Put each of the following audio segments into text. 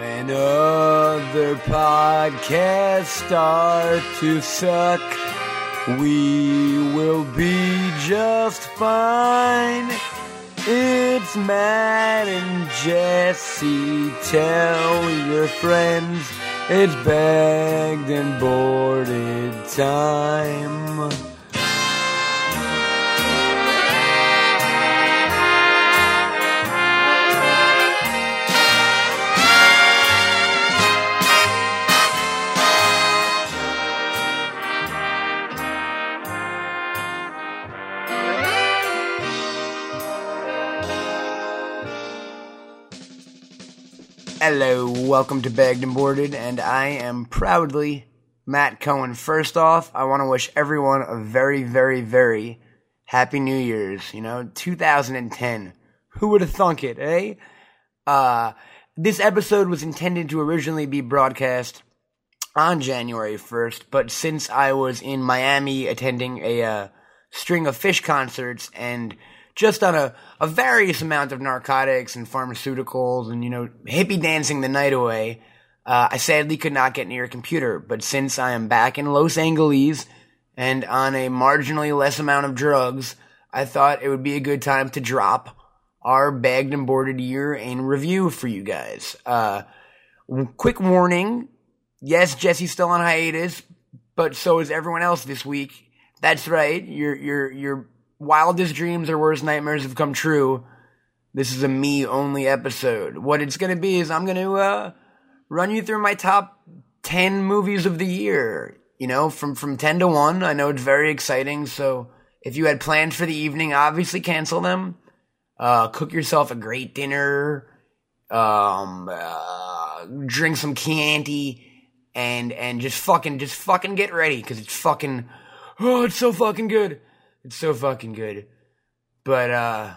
When other podcasts start to suck, we will be just fine. It's Matt and Jesse. Tell your friends it's bagged and boarded time. Hello, welcome to Bagged and Boarded, and I am proudly Matt Cohen. First off, I want to wish everyone a very, very, very happy New Year's. You know, 2010. Who would have thunk it, eh? Uh, this episode was intended to originally be broadcast on January 1st, but since I was in Miami attending a uh, string of Phish concerts and just on a, a various amount of narcotics and pharmaceuticals and, you know, hippie dancing the night away, uh, I sadly could not get near a computer. But since I am back in Los Angeles and on a marginally less amount of drugs, I thought it would be a good time to drop our bagged and boarded year in review for you guys. Uh, quick warning. Yes, Jesse's still on hiatus, but so is everyone else this week. That's right. You're, you're, you're wildest dreams or worst nightmares have come true. This is a me only episode. What it's going to be is I'm going to uh, run you through my top 10 movies of the year. You know, from, from 10 to 1. I know it's very exciting. So if you had plans for the evening, obviously cancel them. Uh, cook yourself a great dinner. Um, uh, drink some Chianti and, and just fucking, just fucking get ready because it's fucking, oh, it's so fucking good. It's so fucking good. But uh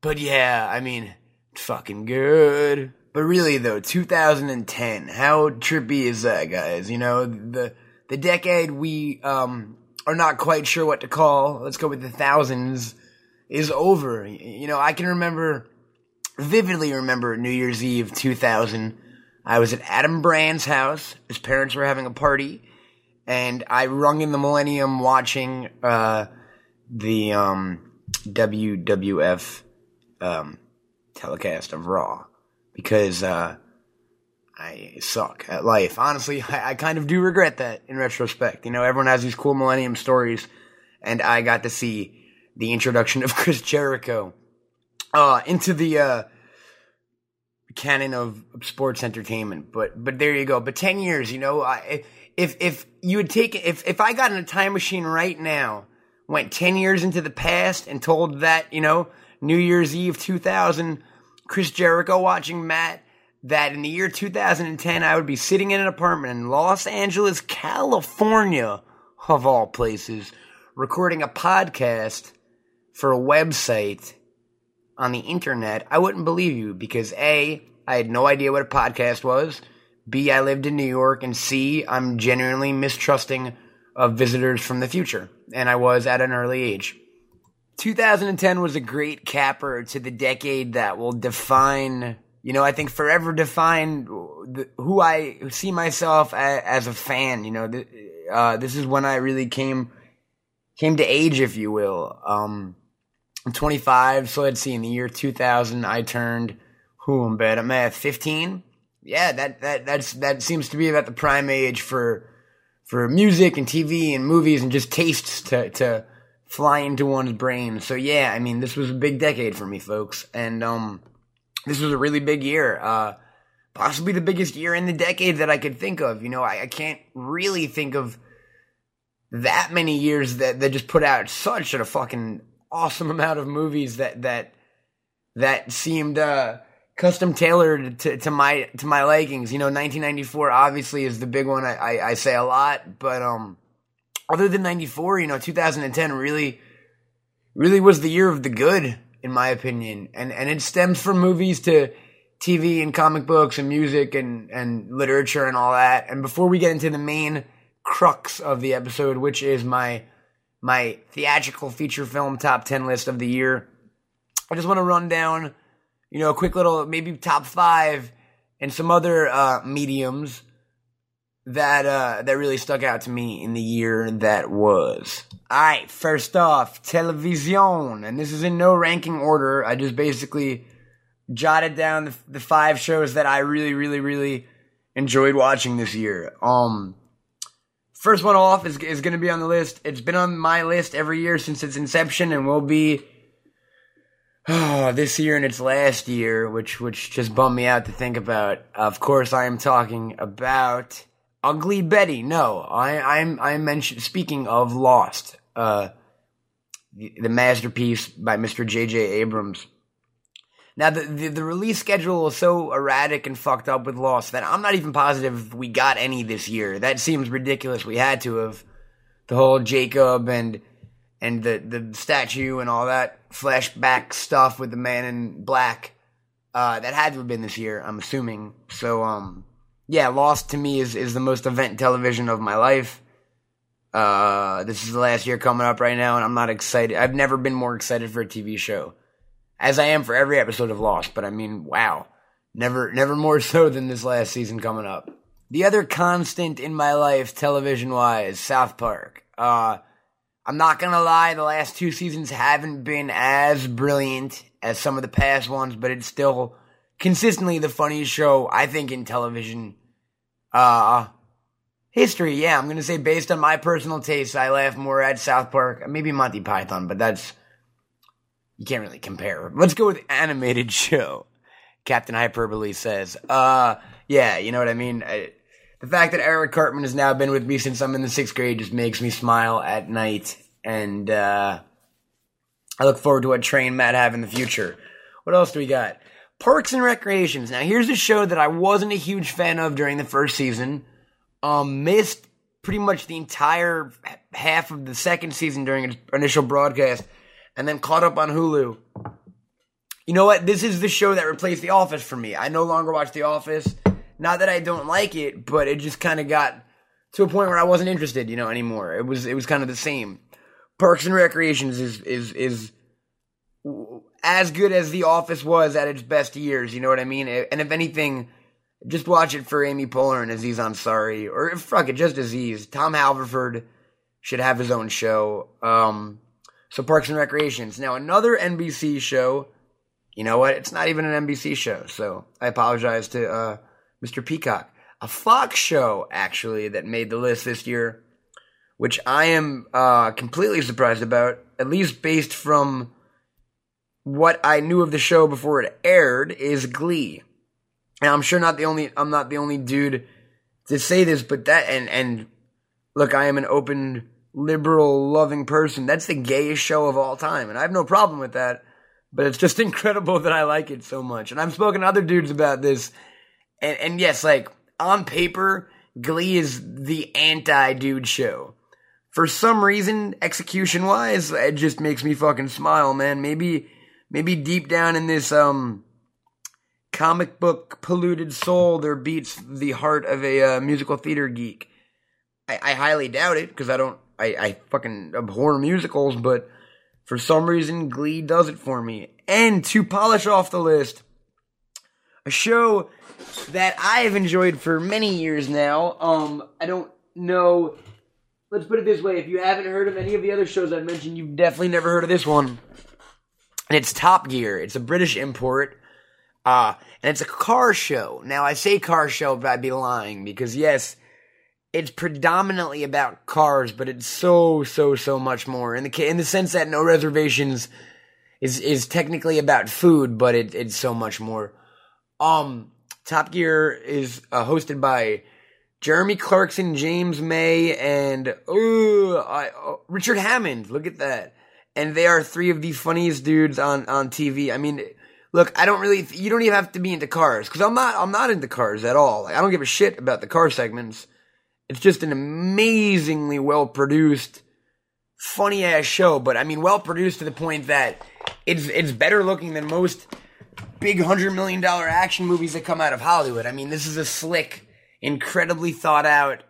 but yeah, I mean, it's fucking good. But really though, 2010, how trippy is that, guys? You know, the the decade we um are not quite sure what to call. Let's go with the thousands is over. You know, I can remember vividly remember New Year's Eve 2000. I was at Adam Brand's house. His parents were having a party and I rung in the Millennium watching uh the um, WWF um, telecast of Raw because uh, I suck at life. Honestly, I, I, kind of do regret that in retrospect. You know, everyone has these cool Millennium stories, and I got to see the introduction of Chris Jericho uh, into the uh, canon of sports entertainment. But but there you go. But ten years, you know, I, if if you would take if if I got in a time machine right now went 10 years into the past and told that, you know, New Year's Eve 2000, Chris Jericho watching Matt, that in the year 2010, I would be sitting in an apartment in Los Angeles, California, of all places, recording a podcast for a website on the internet, I wouldn't believe you because A, I had no idea what a podcast was. B, I lived in New York. And C, I'm genuinely mistrusting of visitors from the future, and I was at an early age. 2010 was a great capper to the decade that will define, you know, I think forever define who I see myself as a fan. You know, uh, this is when I really came came to age, if you will. Um, I'm 25, so let's see. In the year 2000, I turned who I'm bad. I'm at 15. Yeah, that that that's that seems to be about the prime age for for music and TV and movies and just tastes to, to fly into one's brain. So yeah, I mean, this was a big decade for me, folks. And, um, this was a really big year. Uh, possibly the biggest year in the decade that I could think of. You know, I, I can't really think of that many years that, that just put out such a fucking awesome amount of movies that, that, that seemed, uh, custom tailored to, to my to my leggings. You know, 1994 obviously is the big one. I, I, I say a lot, but um, other than 94, you know, 2010 really really was the year of the good, in my opinion, and and it stems from movies to TV and comic books and music and and literature and all that. And before we get into the main crux of the episode, which is my my theatrical feature film top 10 list of the year, I just want to run down you know, a quick little maybe top five and some other uh, mediums that uh, that really stuck out to me in the year that was. All right, first off, television, and this is in no ranking order. I just basically jotted down the, the five shows that I really, really, really enjoyed watching this year. Um, first one off is is going to be on the list. It's been on my list every year since its inception, and will be. Oh, this year and its last year, which which just bummed me out to think about. Of course, I am talking about Ugly Betty. No, I, I'm I'm mentioned speaking of Lost, uh, the, the masterpiece by Mr. J.J. Abrams. Now the, the, the release schedule is so erratic and fucked up with Lost that I'm not even positive we got any this year. That seems ridiculous. We had to have the whole Jacob and and the the statue and all that flashback stuff with the man in black. Uh, that had to have been this year. I'm assuming. So um yeah, Lost to me is, is the most event television of my life. Uh, this is the last year coming up right now, and I'm not excited. I've never been more excited for a TV show, as I am for every episode of Lost. But I mean, wow, never, never more so than this last season coming up. The other constant in my life, television wise, South Park. Uh, I'm not gonna lie, the last two seasons haven't been as brilliant as some of the past ones, but it's still consistently the funniest show I think in television uh history. Yeah, I'm gonna say based on my personal taste, I laugh more at South Park, maybe Monty Python, but that's you can't really compare. Let's go with animated show. Captain Hyperbole says, uh, yeah, you know what I mean. I, the fact that Eric Cartman has now been with me since I'm in the sixth grade just makes me smile at night, and uh, I look forward to what Trey and Matt have in the future. What else do we got? Parks and Recreations. Now, here's a show that I wasn't a huge fan of during the first season. Um, missed pretty much the entire half of the second season during its initial broadcast, and then caught up on Hulu. You know what? This is the show that replaced The Office for me. I no longer watch The Office. Not that I don't like it, but it just kind of got to a point where I wasn't interested, you know, anymore. It was it was kind of the same. Parks and Recreations is is is as good as The Office was at its best years. You know what I mean? And if anything, just watch it for Amy Poehler and Aziz Ansari, or fuck it, just Aziz. Tom Haverford should have his own show. Um, so Parks and Recreations. Now another NBC show. You know what? It's not even an NBC show, so I apologize to uh, Mr. Peacock. A Fox show actually that made the list this year, which I am uh, completely surprised about, at least based from what I knew of the show before it aired is Glee. And I'm sure not the only I'm not the only dude to say this, but that and and look, I am an open, liberal, loving person. That's the gayest show of all time, and I have no problem with that. But it's just incredible that I like it so much. And I've spoken to other dudes about this, and and yes, like on paper, Glee is the anti-dude show. For some reason, execution wise, it just makes me fucking smile, man. Maybe maybe deep down in this um comic book polluted soul there beats the heart of a uh, musical theater geek. I, I highly doubt it because I don't I, I fucking abhor musicals, but for some reason Glee does it for me. And to polish off the list, a show that I've enjoyed for many years now. Um, I don't know. Let's put it this way: if you haven't heard of any of the other shows I've mentioned, you've definitely never heard of this one and it's Top Gear. It's a British import, uh, and it's a car show. Now, I say car show, but I'd be lying because yes, it's predominantly about cars, but it's so so so much more in the in the sense that No Reservations is is technically about food, but it, it's so much more. Um, Top Gear is uh, hosted by Jeremy Clarkson, James May, and uh, I, uh, Richard Hammond. Look at that and they are three of the funniest dudes on on TV. I mean, look, I don't really you don't even have to be into cars cuz I'm not I'm not into cars at all. Like I don't give a shit about the car segments. It's just an amazingly well produced funny ass show, but I mean well produced to the point that it's it's better looking than most big 100 million dollar action movies that come out of Hollywood. I mean, this is a slick, incredibly thought out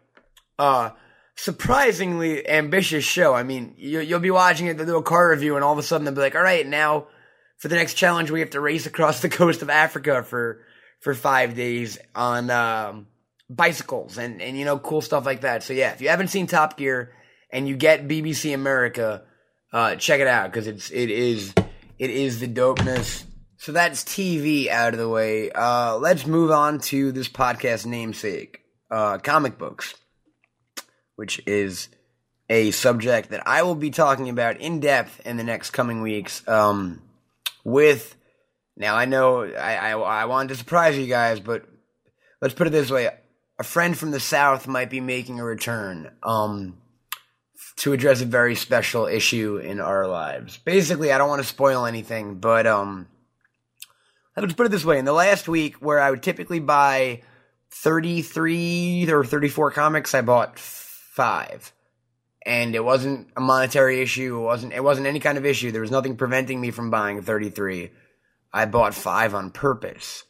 uh surprisingly ambitious show. I mean, you, will be watching it, they'll do a car review, and all of a sudden they'll be like, all right, now for the next challenge, we have to race across the coast of Africa for, for five days on um, bicycles and, and, you know, cool stuff like that. So, yeah, if you haven't seen Top Gear and you get BBC America, uh, check it out because it's, it is, it is the dopeness. So that's TV out of the way. Uh, let's move on to this podcast namesake, uh, comic books, which is a subject that I will be talking about in depth in the next coming weeks. Um, with now, I know I, I I wanted to surprise you guys, but let's put it this way: a friend from the south might be making a return. Um, to address a very special issue in our lives. Basically, I don't want to spoil anything, but um, let's put it this way: in the last week, where I would typically buy thirty-three or thirty-four comics, I bought five and it wasn't a monetary issue. It wasn't. It wasn't any kind of issue. There was nothing preventing me from buying 33. I bought five on purpose.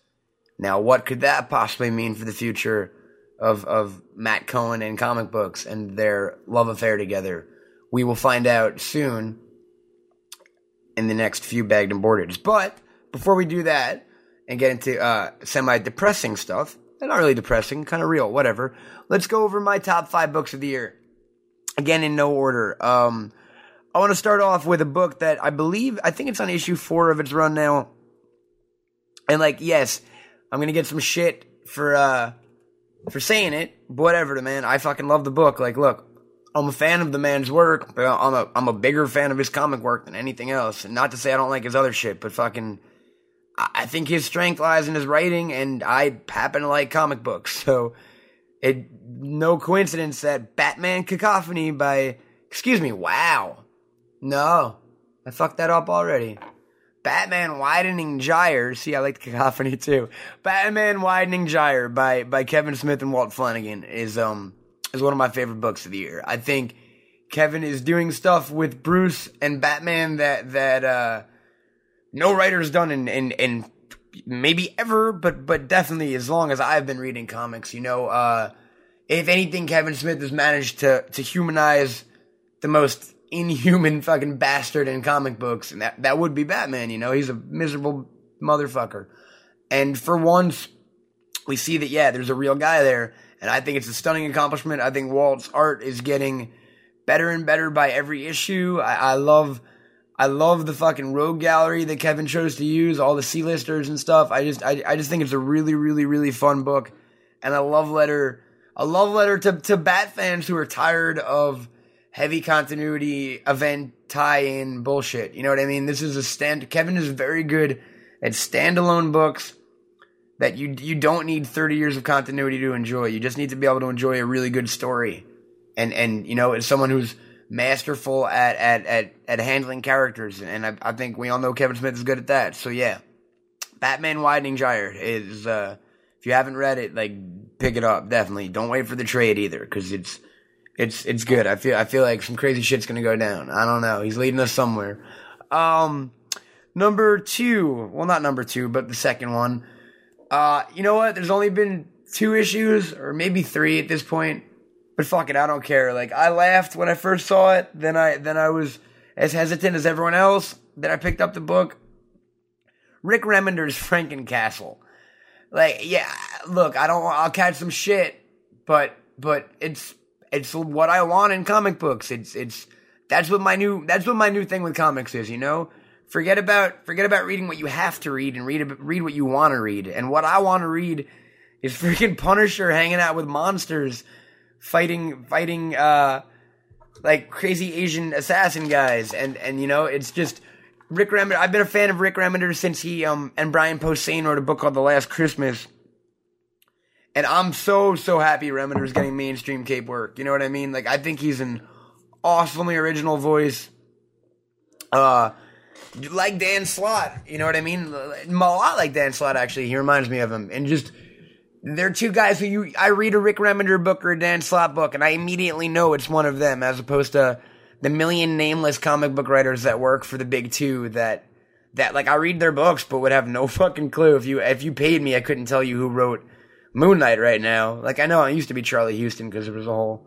Now, what could that possibly mean for the future of of Matt Cohen and comic books and their love affair together? We will find out soon in the next few bagged and boarded. But before we do that and get into uh, semi depressing stuff, not really depressing, kind of real, whatever. Let's go over my top five books of the year again in no order. Um, I want to start off with a book that I believe I think it's on issue four of its run now. And like, yes, I'm gonna get some shit for uh for saying it. Whatever, to man. I fucking love the book. Like, look, I'm a fan of the man's work. But I'm a I'm a bigger fan of his comic work than anything else. And not to say I don't like his other shit, but fucking. I think his strength lies in his writing, and I happen to like comic books. So it no coincidence that Batman Cacophony by excuse me, wow. No. I fucked that up already. Batman Widening Gyre. See, I like the Cacophony too. Batman Widening Gyre by by Kevin Smith and Walt Flanagan is um is one of my favorite books of the year. I think Kevin is doing stuff with Bruce and Batman that that uh no writer's done in in in maybe ever, but but definitely as long as I've been reading comics, you know, uh, if anything, Kevin Smith has managed to to humanize the most inhuman fucking bastard in comic books, and that that would be Batman. You know, he's a miserable motherfucker, and for once, we see that yeah, there's a real guy there, and I think it's a stunning accomplishment. I think Walt's art is getting better and better by every issue. I, I love I love the fucking rogue gallery that Kevin chose to use, all the C-listers and stuff. I just, I, I just think it's a really, really, really fun book, and a love letter, a love letter to to Bat fans who are tired of heavy continuity event tie-in bullshit. You know what I mean? This is a stand. Kevin is very good at standalone books that you you don't need 30 years of continuity to enjoy. You just need to be able to enjoy a really good story. And and you know, as someone who's masterful at at at, at handling characters, and I, I think we all know Kevin Smith is good at that. So yeah, Batman Widening Gyre is. uh If you haven't read it, like pick it up. Definitely, don't wait for the trade either, because it's it's it's good. I feel I feel like some crazy shit's gonna go down. I don't know. He's leading us somewhere. Um, number two. Well, not number two, but the second one. Uh, you know what? There's only been two issues, or maybe three at this point. But fuck it, I don't care. Like I laughed when I first saw it. Then I then I was as hesitant as everyone else. Then I picked up the book. Rick Remender's Frankencastle. Like, yeah, look, I don't. I'll catch some shit, but but it's it's what I want in comic books. It's it's that's what my new that's what my new thing with comics is. You know, forget about forget about reading what you have to read and read read what you want to read. And what I want to read is freaking Punisher hanging out with monsters fighting fighting uh like crazy Asian assassin guys and and you know it's just Rick Remender I've been a fan of Rick Remender since he um and Brian Posehn wrote a book called The Last Christmas. And I'm so so happy Remender's getting mainstream cape work. You know what I mean? Like I think he's an awesomely original voice. Uh like Dan Slott, you know what I mean? A lot like Dan Slott actually. He reminds me of him and just they're two guys who you I read a Rick Remender book or a Dan Slott book and I immediately know it's one of them as opposed to the million nameless comic book writers that work for the big two that that like I read their books but would have no fucking clue if you if you paid me I couldn't tell you who wrote Moon Knight right now. Like I know it used to be Charlie Huston because there was a whole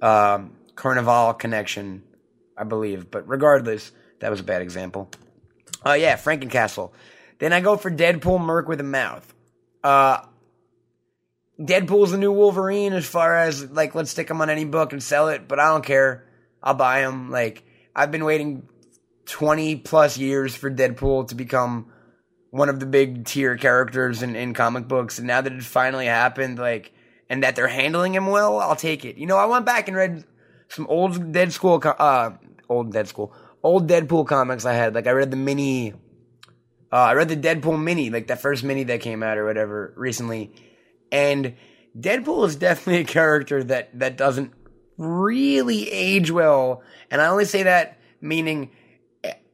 um, Carnival connection, I believe. But regardless, that was a bad example. Oh uh, yeah, Frankencastle. Then I go for Deadpool Merc with a Mouth. Uh, Deadpool's the new Wolverine as far as like let's stick him on any book and sell it, but I don't care. I'll buy him. Like I've been waiting 20 plus years for Deadpool to become one of the big tier characters in, in comic books, and now that it finally happened, like and that they're handling him well, I'll take it. You know, I went back and read some old Dead School, uh, old Dead School, old Deadpool comics I had. Like I read the mini, uh, I read the Deadpool mini, like that first mini that came out or whatever recently and Deadpool is definitely a character that, that doesn't really age well. And I only say that meaning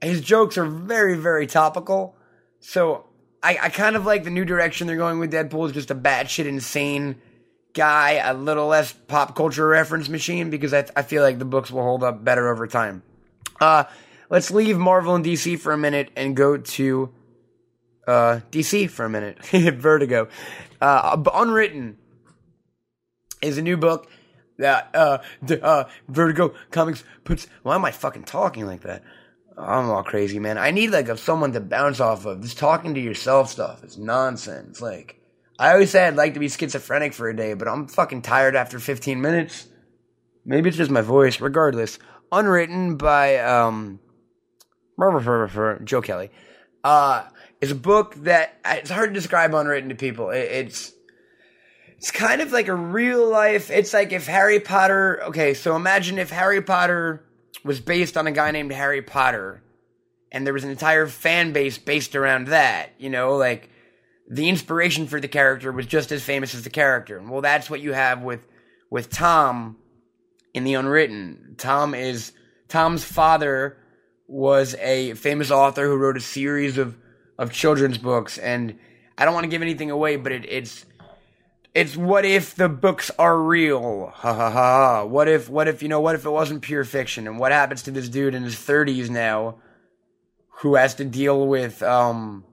his jokes are very, very topical. So I, I kind of like the new direction they're going with Deadpool is just a batshit insane guy, a little less pop culture reference machine because I, I feel like the books will hold up better over time. Uh, let's leave Marvel and DC for a minute and go to uh, DC for a minute. Vertigo. Uh, Unwritten is a new book that uh, uh, Vertigo Comics puts. Why am I fucking talking like that? I'm all crazy, man. I need like a, someone to bounce off of. This talking to yourself stuff is nonsense. Like, I always say I'd like to be schizophrenic for a day, but I'm fucking tired after 15 minutes. Maybe it's just my voice. Regardless, Unwritten by um, Joe Kelly. Uh, is a book that it's hard to describe unwritten to people. It, it's it's kind of like a real life. It's like if Harry Potter. Okay, so imagine if Harry Potter was based on a guy named Harry Potter, and there was an entire fan base based around that. You know, like the inspiration for the character was just as famous as the character. Well, that's what you have with with Tom in the Unwritten. Tom is Tom's father was a famous author who wrote a series of of children's books, and I don't want to give anything away, but it, it's it's what if the books are real? Ha ha ha. What if what if you know what if it wasn't pure fiction? And what happens to this dude in his thirties now who has to deal with um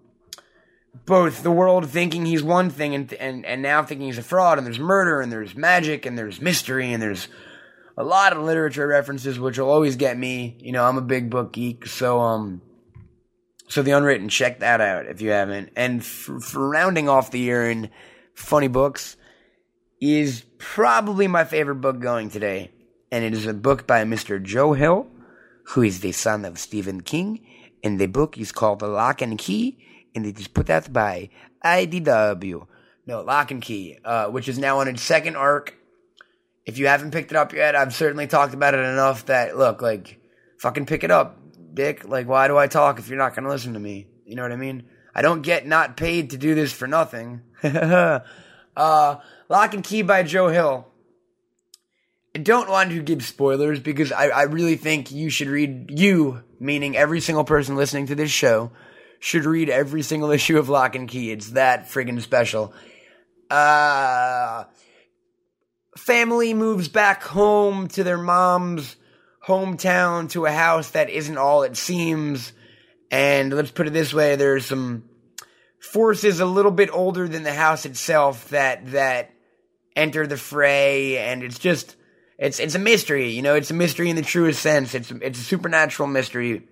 both the world thinking he's one thing and and, and now thinking he's a fraud and there's murder and there's magic and there's mystery and there's a lot of literature references which will always get me. You know, I'm a big book geek, so um so the unwritten, check that out if you haven't. And for, for rounding off the year in funny books is probably my favorite book going today, and it is a book by Mr. Joe Hill, who is the son of Stephen King, and the book is called The Locke and Key, and it is put out by IDW. No, Locke and Key, uh, which is now on its second arc. If you haven't picked it up yet, I've certainly talked about it enough that look like fucking pick it up dick. Like, why do I talk if you're not going to listen to me? You know what I mean? I don't get not paid to do this for nothing. uh, Locke and Key by Joe Hill. I don't want to give spoilers because I, I really think you should read, you, meaning every single person listening to this show, should read every single issue of Locke and Key. It's that friggin' special. Uh, family moves back home to their mom's hometown to a house that isn't all it seems. And let's put it this way, there's some forces a little bit older than the house itself that that enter the fray and it's just it's it's a mystery, you know, it's a mystery in the truest sense. It's it's a supernatural mystery.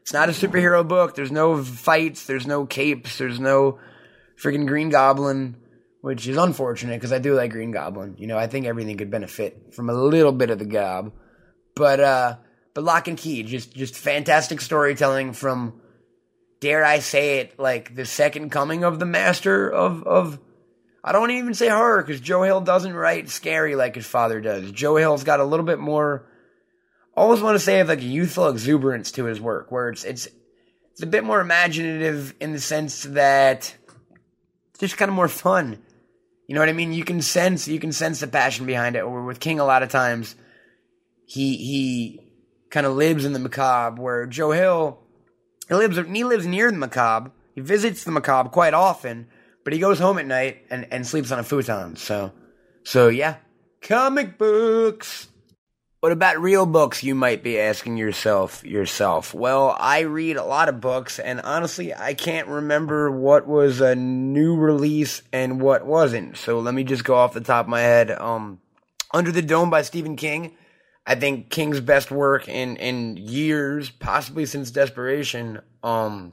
It's not a superhero book. There's no fights, there's no capes, there's no freaking Green Goblin, which is unfortunate because I do like Green Goblin. You know, I think everything could benefit from a little bit of the gob. But uh, but Locke and Key, just just fantastic storytelling from, dare I say it, like the second coming of the master of of. I don't even say horror because Joe Hill doesn't write scary like his father does. Joe Hill's got a little bit more. always want to say like a youthful exuberance to his work, where it's it's it's a bit more imaginative in the sense that it's just kind of more fun. You know what I mean? You can sense you can sense the passion behind it. Or with King, a lot of times he he kind of lives in the macabre, where Joe Hill he lives he lives near the macabre. He visits the macabre quite often, but he goes home at night and, and sleeps on a futon. So so yeah, comic books. What about real books? You might be asking yourself yourself. Well, I read a lot of books, and honestly, I can't remember what was a new release and what wasn't. So let me just go off the top of my head. Um, Under the Dome by Stephen King. I think King's best work in in years, possibly since Desperation. Um,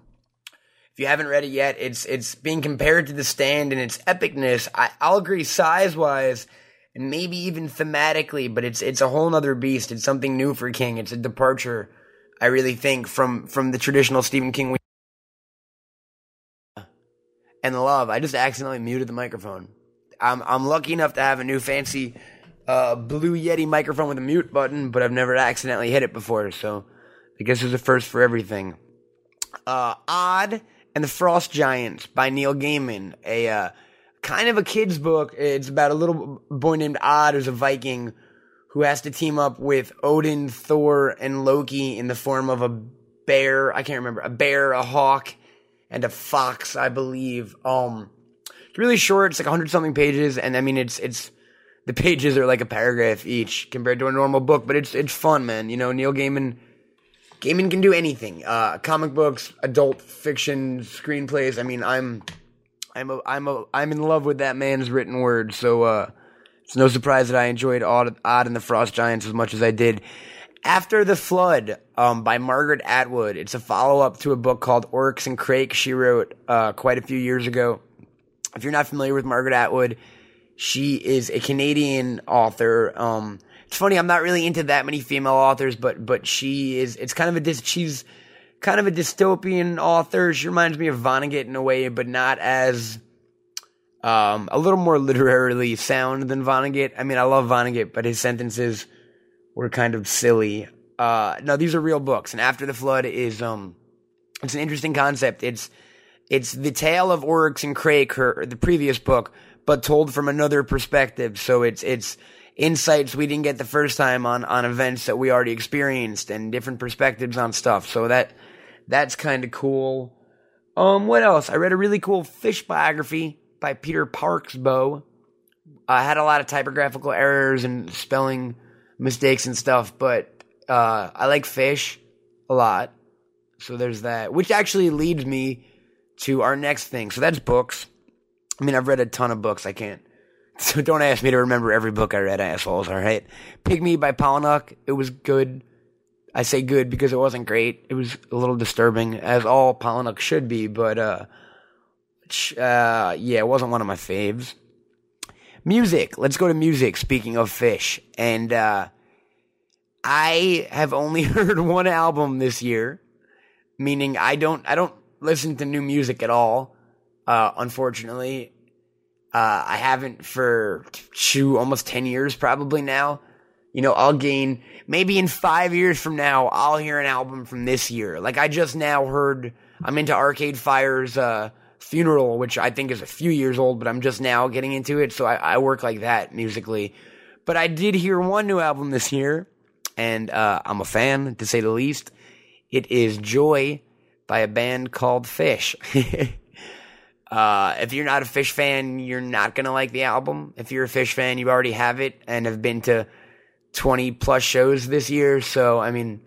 If you haven't read it yet, it's it's being compared to The Stand and its epicness. I, I'll agree size wise and maybe even thematically, but it's it's a whole other beast. It's something new for King. It's a departure, I really think, from from the traditional Stephen King. And love. I just accidentally muted the microphone. I'm I'm lucky enough to have a new fancy uh, Blue Yeti microphone with a mute button, but I've never accidentally hit it before. So I guess it's a first for everything. Uh, Odd and the Frost Giants by Neil Gaiman, a uh, kind of a kid's book. It's about a little boy named Odd who's a Viking who has to team up with Odin, Thor, and Loki in the form of a bear. I can't remember a bear, a hawk, and a fox, I believe. Um, it's really short. It's like hundred something pages, and I mean, it's it's the pages are like a paragraph each compared to a normal book, but it's it's fun, man. You know, Neil Gaiman. Gaiman can do anything. Uh, comic books, adult fiction, screenplays. I mean, I'm I'm a, I'm a, I'm in love with that man's written word. So uh, it's no surprise that I enjoyed Odd, Odd and the Frost Giants as much as I did. After the Flood um, by Margaret Atwood. It's a follow up to a book called Oryx and Crake she wrote uh, quite a few years ago. If you're not familiar with Margaret Atwood, she is a Canadian author. Um, it's funny, I'm not really into that many female authors, but but she is. It's kind of a dis. She's kind of a dystopian author. She reminds me of Vonnegut in a way, but not as um, a little more literarily sound than Vonnegut. I mean, I love Vonnegut, but his sentences were kind of silly. Uh, no, these are real books, and After the Flood is um, it's an interesting concept. It's it's the tale of Oryx and Crake, her the previous book, but told from another perspective. So it's it's insights we didn't get the first time on on events that we already experienced and different perspectives on stuff. So that that's kind of cool. Um, what else? I read a really cool Phish biography by Peter Parksbow. I had a lot of typographical errors and spelling mistakes and stuff, but uh, I like Phish a lot. So there's that, which actually leads me to our next thing. So that's books. I mean, I've read a ton of books. I can't. So don't ask me to remember every book I read, assholes. All right. Pygmy by Palahniuk. It was good. I say good because it wasn't great. It was a little disturbing, as all Palahniuk should be. But uh, uh, yeah, it wasn't one of my faves. Music. Let's go to music. Speaking of Phish, and uh, I have only heard one album this year, meaning I don't I don't listen to new music at all. Uh, unfortunately, uh, I haven't for two, almost 10 years probably now. You know, I'll gain, maybe in five years from now, I'll hear an album from this year. Like I just now heard, I'm into Arcade Fire's, uh, Funeral, which I think is a few years old, but I'm just now getting into it. So I, I work like that musically. But I did hear one new album this year, and uh, I'm a fan to say the least. It is Joy by a band called Phish. Uh, if you're not a Phish fan, you're not gonna like the album. If you're a Phish fan, you already have it and have been to 20 plus shows this year. So, I mean,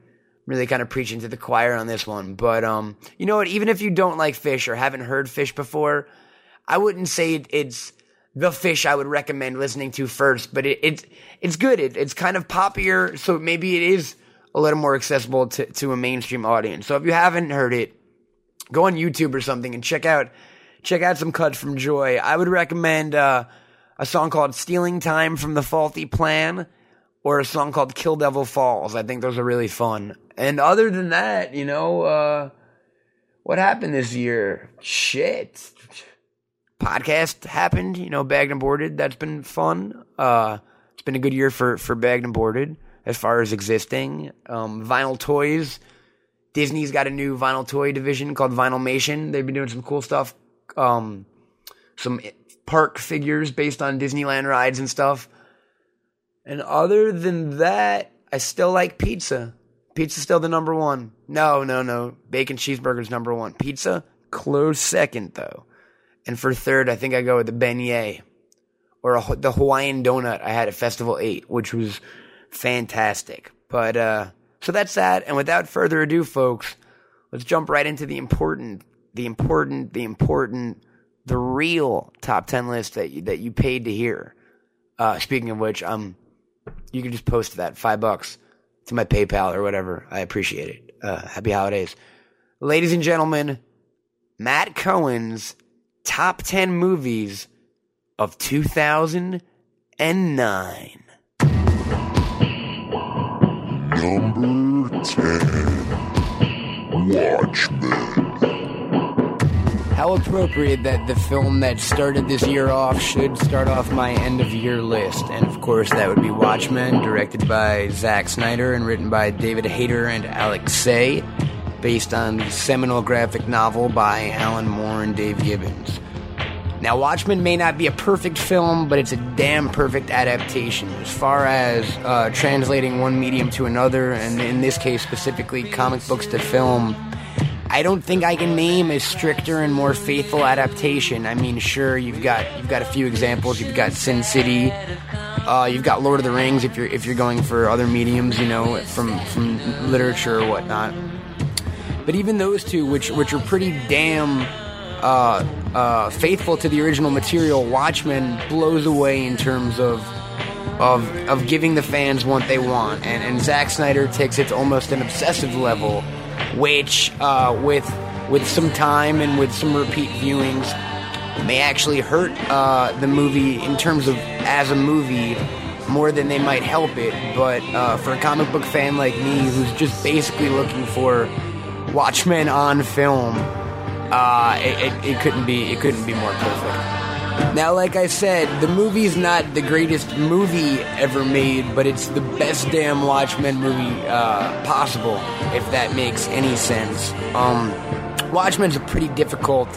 really kind of preaching to the choir on this one. But, um, you know what? Even if you don't like Phish or haven't heard Phish before, I wouldn't say it's the Phish I would recommend listening to first, but it, it's, it's good. It, it's kind of poppier. So maybe it is a little more accessible to, to a mainstream audience. So if you haven't heard it, go on YouTube or something and check out check out some cuts from Joy. I would recommend uh, a song called Stealing Time from the Faulty Plan or a song called Kill Devil Falls. I think those are really fun. And other than that, you know, uh, what happened this year? Shit. Podcast happened, you know, bagged and boarded. That's been fun. Uh, it's been a good year for, for bagged and boarded as far as existing. Um, vinyl toys. Disney's got a new vinyl toy division called Vinylmation. They've been doing some cool stuff um, some park figures based on Disneyland rides and stuff. And other than that, I still like pizza. Pizza's still the number one. No, no, no. Bacon cheeseburger's number one. Pizza, close second, though. And for third, I think I go with the beignet or a, the Hawaiian donut I had at Festival 8, which was fantastic. But, uh, so that's that. And without further ado, folks, let's jump right into the important the important, the important, the real top 10 list that you, that you paid to hear. Uh, speaking of which, um, you can just post that five bucks to my PayPal or whatever. I appreciate it. Uh, happy holidays. Ladies and gentlemen, Matt Cohen's top 10 movies of 2009. Number 10 Watchmen. How appropriate that the film that started this year off should start off my end of year list. And of course, that would be Watchmen, directed by Zack Snyder and written by David Hayter and Alex Tse, based on the seminal graphic novel by Alan Moore and Dave Gibbons. Now, Watchmen may not be a perfect film, but it's a damn perfect adaptation as far as uh, translating one medium to another, and in this case specifically, comic books to film. I don't think I can name a stricter and more faithful adaptation. I mean, sure, you've got you've got a few examples. You've got Sin City. Uh, you've got Lord of the Rings. If you're if you're going for other mediums, you know, from from literature or whatnot. But even those two, which which are pretty damn uh, uh, faithful to the original material, Watchmen blows away in terms of of of giving the fans what they want, and and Zack Snyder takes it to almost an obsessive level, which uh, with with some time and with some repeat viewings may actually hurt uh, the movie in terms of as a movie more than they might help it. But uh, for a comic book fan like me, who's just basically looking for Watchmen on film uh, it, it, it couldn't be it couldn't be more perfect. Now, like I said, the movie's not the greatest movie ever made, but it's the best damn Watchmen movie uh, possible, if that makes any sense. Um, Watchmen's a pretty difficult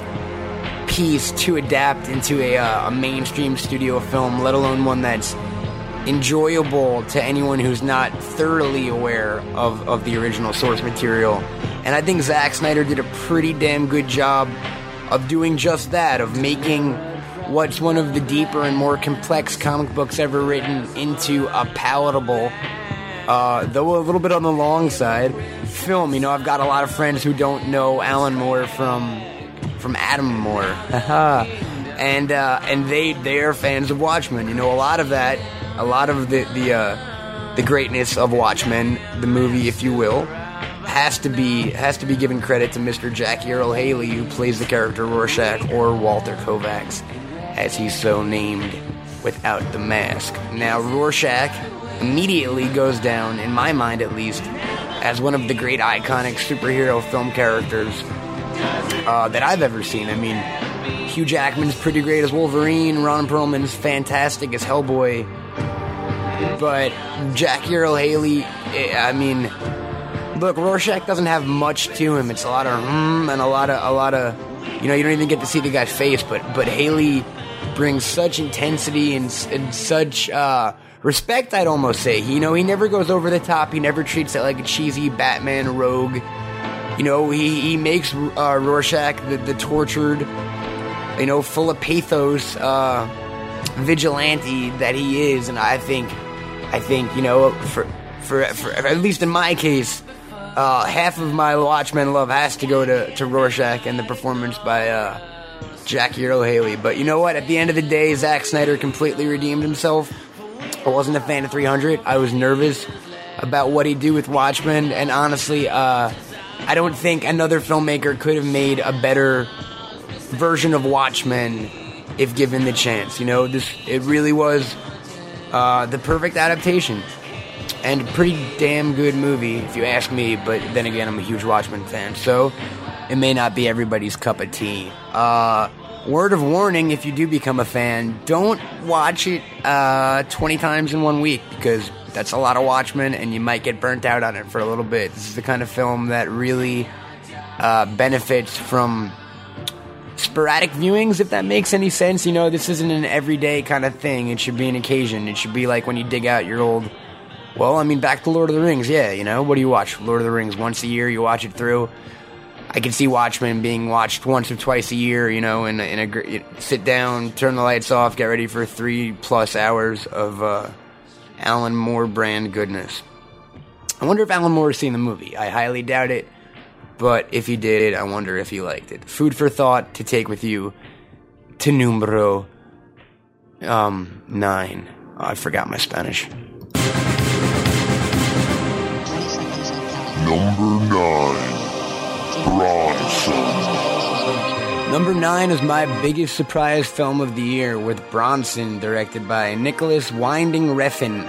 piece to adapt into a, uh, a mainstream studio film, let alone one that's enjoyable to anyone who's not thoroughly aware of, of the original source material. And I think Zack Snyder did a pretty damn good job of doing just that, of making what's one of the deeper and more complex comic books ever written into a palatable, uh, though a little bit on the long side, film. You know, I've got a lot of friends who don't know Alan Moore from from Adam Moore, and uh, and they they are fans of Watchmen. You know, a lot of that, a lot of the the uh, the greatness of Watchmen, the movie, if you will, has to be has to be given credit to Mr. Jackie Earle Haley, who plays the character Rorschach or Walter Kovacs, as he's so named without the mask. Now Rorschach immediately goes down, in my mind at least, as one of the great iconic superhero film characters uh, that I've ever seen. I mean, Hugh Jackman's pretty great as Wolverine, Ron Perlman's fantastic as Hellboy, but Jackie Earle Haley, eh, I mean look, Rorschach doesn't have much to him. It's a lot of mm and a lot of a lot of you know you don't even get to see the guy's face, but but Haley brings such intensity and, and such uh, respect. I'd almost say you know he never goes over the top. He never treats it like a cheesy Batman rogue. You know he he makes uh, Rorschach the, the tortured, you know, full of pathos uh, vigilante that he is, and I think I think you know for for, for at least in my case uh, half of my Watchmen love has to go to, to Rorschach and the performance by uh, Jackie Earle Haley. But you know what? At the end of the day, Zack Snyder completely redeemed himself. I wasn't a fan of 300. I was nervous about what he'd do with Watchmen, and honestly, uh, I don't think another filmmaker could have made a better version of Watchmen if given the chance. You know, this it really was uh, the perfect adaptation and a pretty damn good movie, if you ask me. But then again, I'm a huge Watchmen fan, so it may not be everybody's cup of tea. Uh, word of warning: if you do become a fan, don't watch it uh, 20 times in one week because that's a lot of Watchmen, and you might get burnt out on it for a little bit. This is the kind of film that really uh, benefits from sporadic viewings, if that makes any sense. You know, this isn't an everyday kind of thing. It should be an occasion. It should be like when you dig out your old well, I mean, back to Lord of the Rings, yeah, you know, what do you watch? Lord of the Rings once a year, you watch it through. I can see Watchmen being watched once or twice a year, you know, in, in a sit down, turn the lights off, get ready for three plus hours of uh, Alan Moore brand goodness. I wonder if Alan Moore has seen the movie. I highly doubt it, but if he did, I wonder if he liked it. Food for thought to take with you to numero um, nine. Oh, I forgot my Spanish. Number 9 Bronson. Number nine is my biggest surprise film of the year with Bronson, directed by Nicholas Winding Refn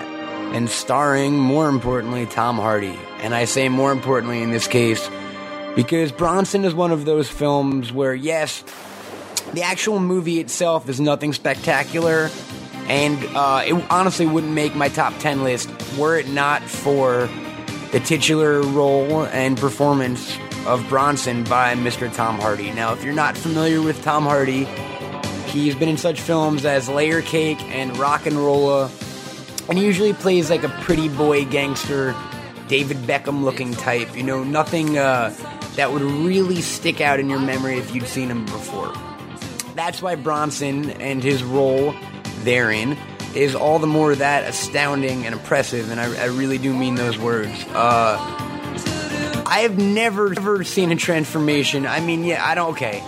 and starring, more importantly, Tom Hardy. And I say more importantly in this case because Bronson is one of those films where, yes, the actual movie itself is nothing spectacular, and uh, it honestly wouldn't make my top 10 list were it not for the titular role and performance of Bronson by Mr. Tom Hardy. Now, if you're not familiar with Tom Hardy, he's been in such films as Layer Cake and Rock and Rolla, and he usually plays like a pretty boy gangster, David Beckham looking type. You know, nothing uh, that would really stick out in your memory if you'd seen him before. That's why Bronson and his role therein is all the more that astounding and impressive, and I, I really do mean those words. Uh, I have never, ever seen a transformation. I mean, yeah, I don't, okay.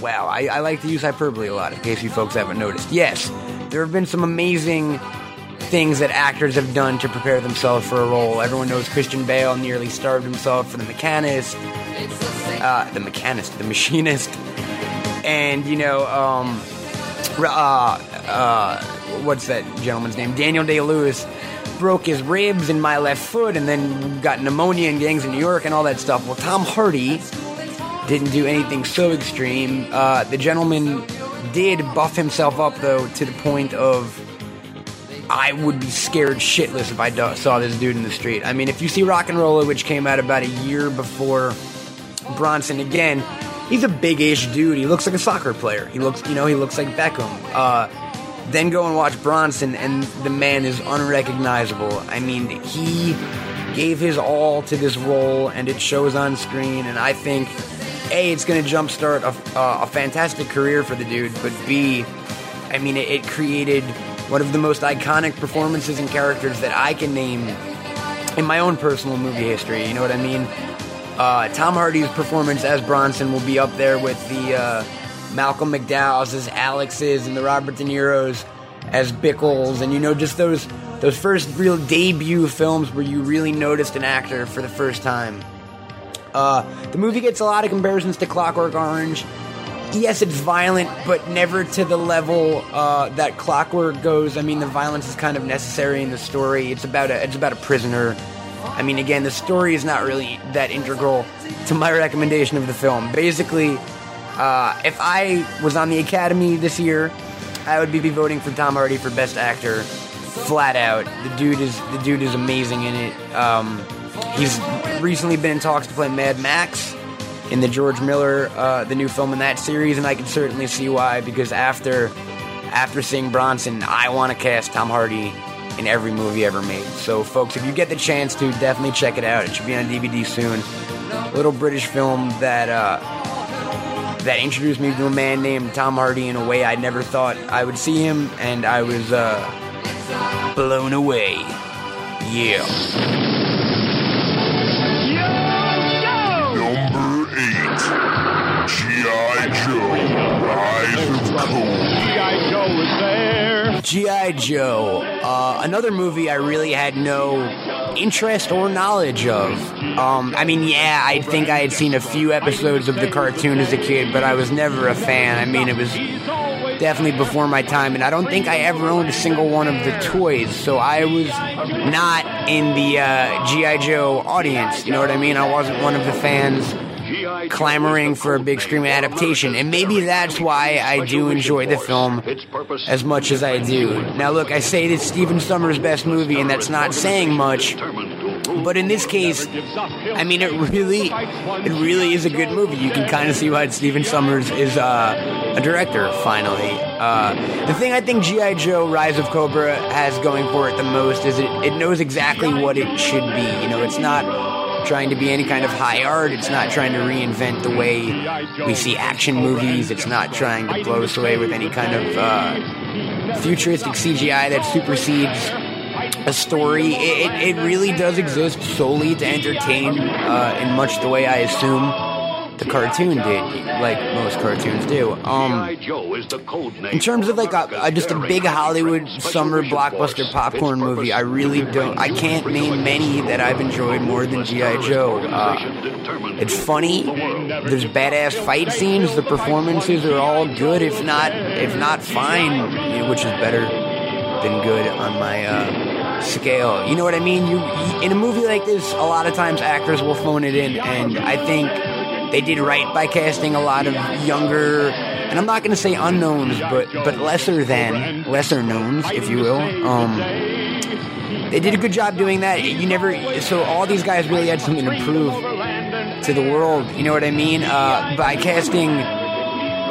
Wow, I, I like to use hyperbole a lot, in case you folks haven't noticed. Yes, there have been some amazing things that actors have done to prepare themselves for a role. Everyone knows Christian Bale nearly starved himself for The Mechanist, uh, The Mechanist, The Machinist, and, you know, um, uh, uh, what's that gentleman's name? Daniel Day Lewis broke his ribs in my left foot and then got pneumonia and gangs in New York and all that stuff. Well, Tom Hardy didn't do anything so extreme. Uh, the gentleman did buff himself up, though, to the point of I would be scared shitless if I do- saw this dude in the street. I mean, if you see Rock and Rolla, which came out about a year before Bronson, again, he's a big-ish dude. He looks like a soccer player. He looks, you know, he looks like Beckham. Uh, then go and watch Bronson, and the man is unrecognizable. I mean, he gave his all to this role, and it shows on screen. And I think, a, it's going to jumpstart a, uh, a fantastic career for the dude, but b, I mean, it, it created one of the most iconic performances and characters that I can name in my own personal movie history. You know what I mean? Uh, Tom Hardy's performance as Bronson will be up there with the uh, Malcolm McDowell's as Alex's and the Robert De Niro's as Bickles, and you know just those those first real debut films where you really noticed an actor for the first time. Uh, the movie gets a lot of comparisons to Clockwork Orange. Yes, it's violent, but never to the level uh, that Clockwork goes. I mean, the violence is kind of necessary in the story. It's about a it's about a prisoner. I mean, again, the story is not really that integral to my recommendation of the film. Basically, uh, if I was on the Academy this year, I would be voting for Tom Hardy for Best Actor, flat out. The dude is the dude is amazing in it. Um, he's recently been in talks to play Mad Max in the George Miller, uh, the new film in that series, and I can certainly see why. Because after after seeing Bronson, I want to cast Tom Hardy in every movie ever made. So, folks, if you get the chance to, definitely check it out. It should be on DVD soon. A little British film that. Uh, that introduced me to a man named Tom Hardy in a way I never thought I would see him, and I was uh, blown away. Yeah. Number eight. G.I. Joe. Rise of Cobra. G.I. Joe was there. G.I. Joe, uh, another movie I really had no interest or knowledge of. Um, I mean, yeah, I think I had seen a few episodes of the cartoon as a kid, but I was never a fan. I mean, it was definitely before my time, and I don't think I ever owned a single one of the toys, so I was not in the uh, G.I. Joe audience. You know what I mean? I wasn't one of the fans clamoring for a big screen adaptation, and maybe that's why I do enjoy the film as much as I do. Now, look, I say it's Stephen Sommers' best movie, and that's not saying much. But in this case, I mean, it really, it really is a good movie. You can kind of see why Stephen Sommers is uh, a director. Finally, uh, the thing I think GI Joe: Rise of Cobra has going for it the most is it, it knows exactly what it should be. You know, it's not trying to be any kind of high art. It's not trying to reinvent the way we see action movies. It's not trying to blow us away with any kind of uh, futuristic CGI that supersedes a story. It, it, really does exist solely to entertain uh, in much the way I assume the cartoon did, like most cartoons do. Um, in terms of like a, a, just a big Hollywood summer blockbuster popcorn movie, I really don't. I can't name many that I've enjoyed more than GI Joe. Uh, it's funny. There's badass fight scenes. The performances are all good, if not if not fine, which is better than good on my. Uh, scale. You know what I mean? You in a movie like this, a lot of times actors will phone it in, and I think they did right by casting a lot of younger, and I'm not going to say unknowns, but but lesser than lesser knowns, if you will. Um, they did a good job doing that. You never, so all these guys really had something to prove to the world. You know what I mean? Uh, by casting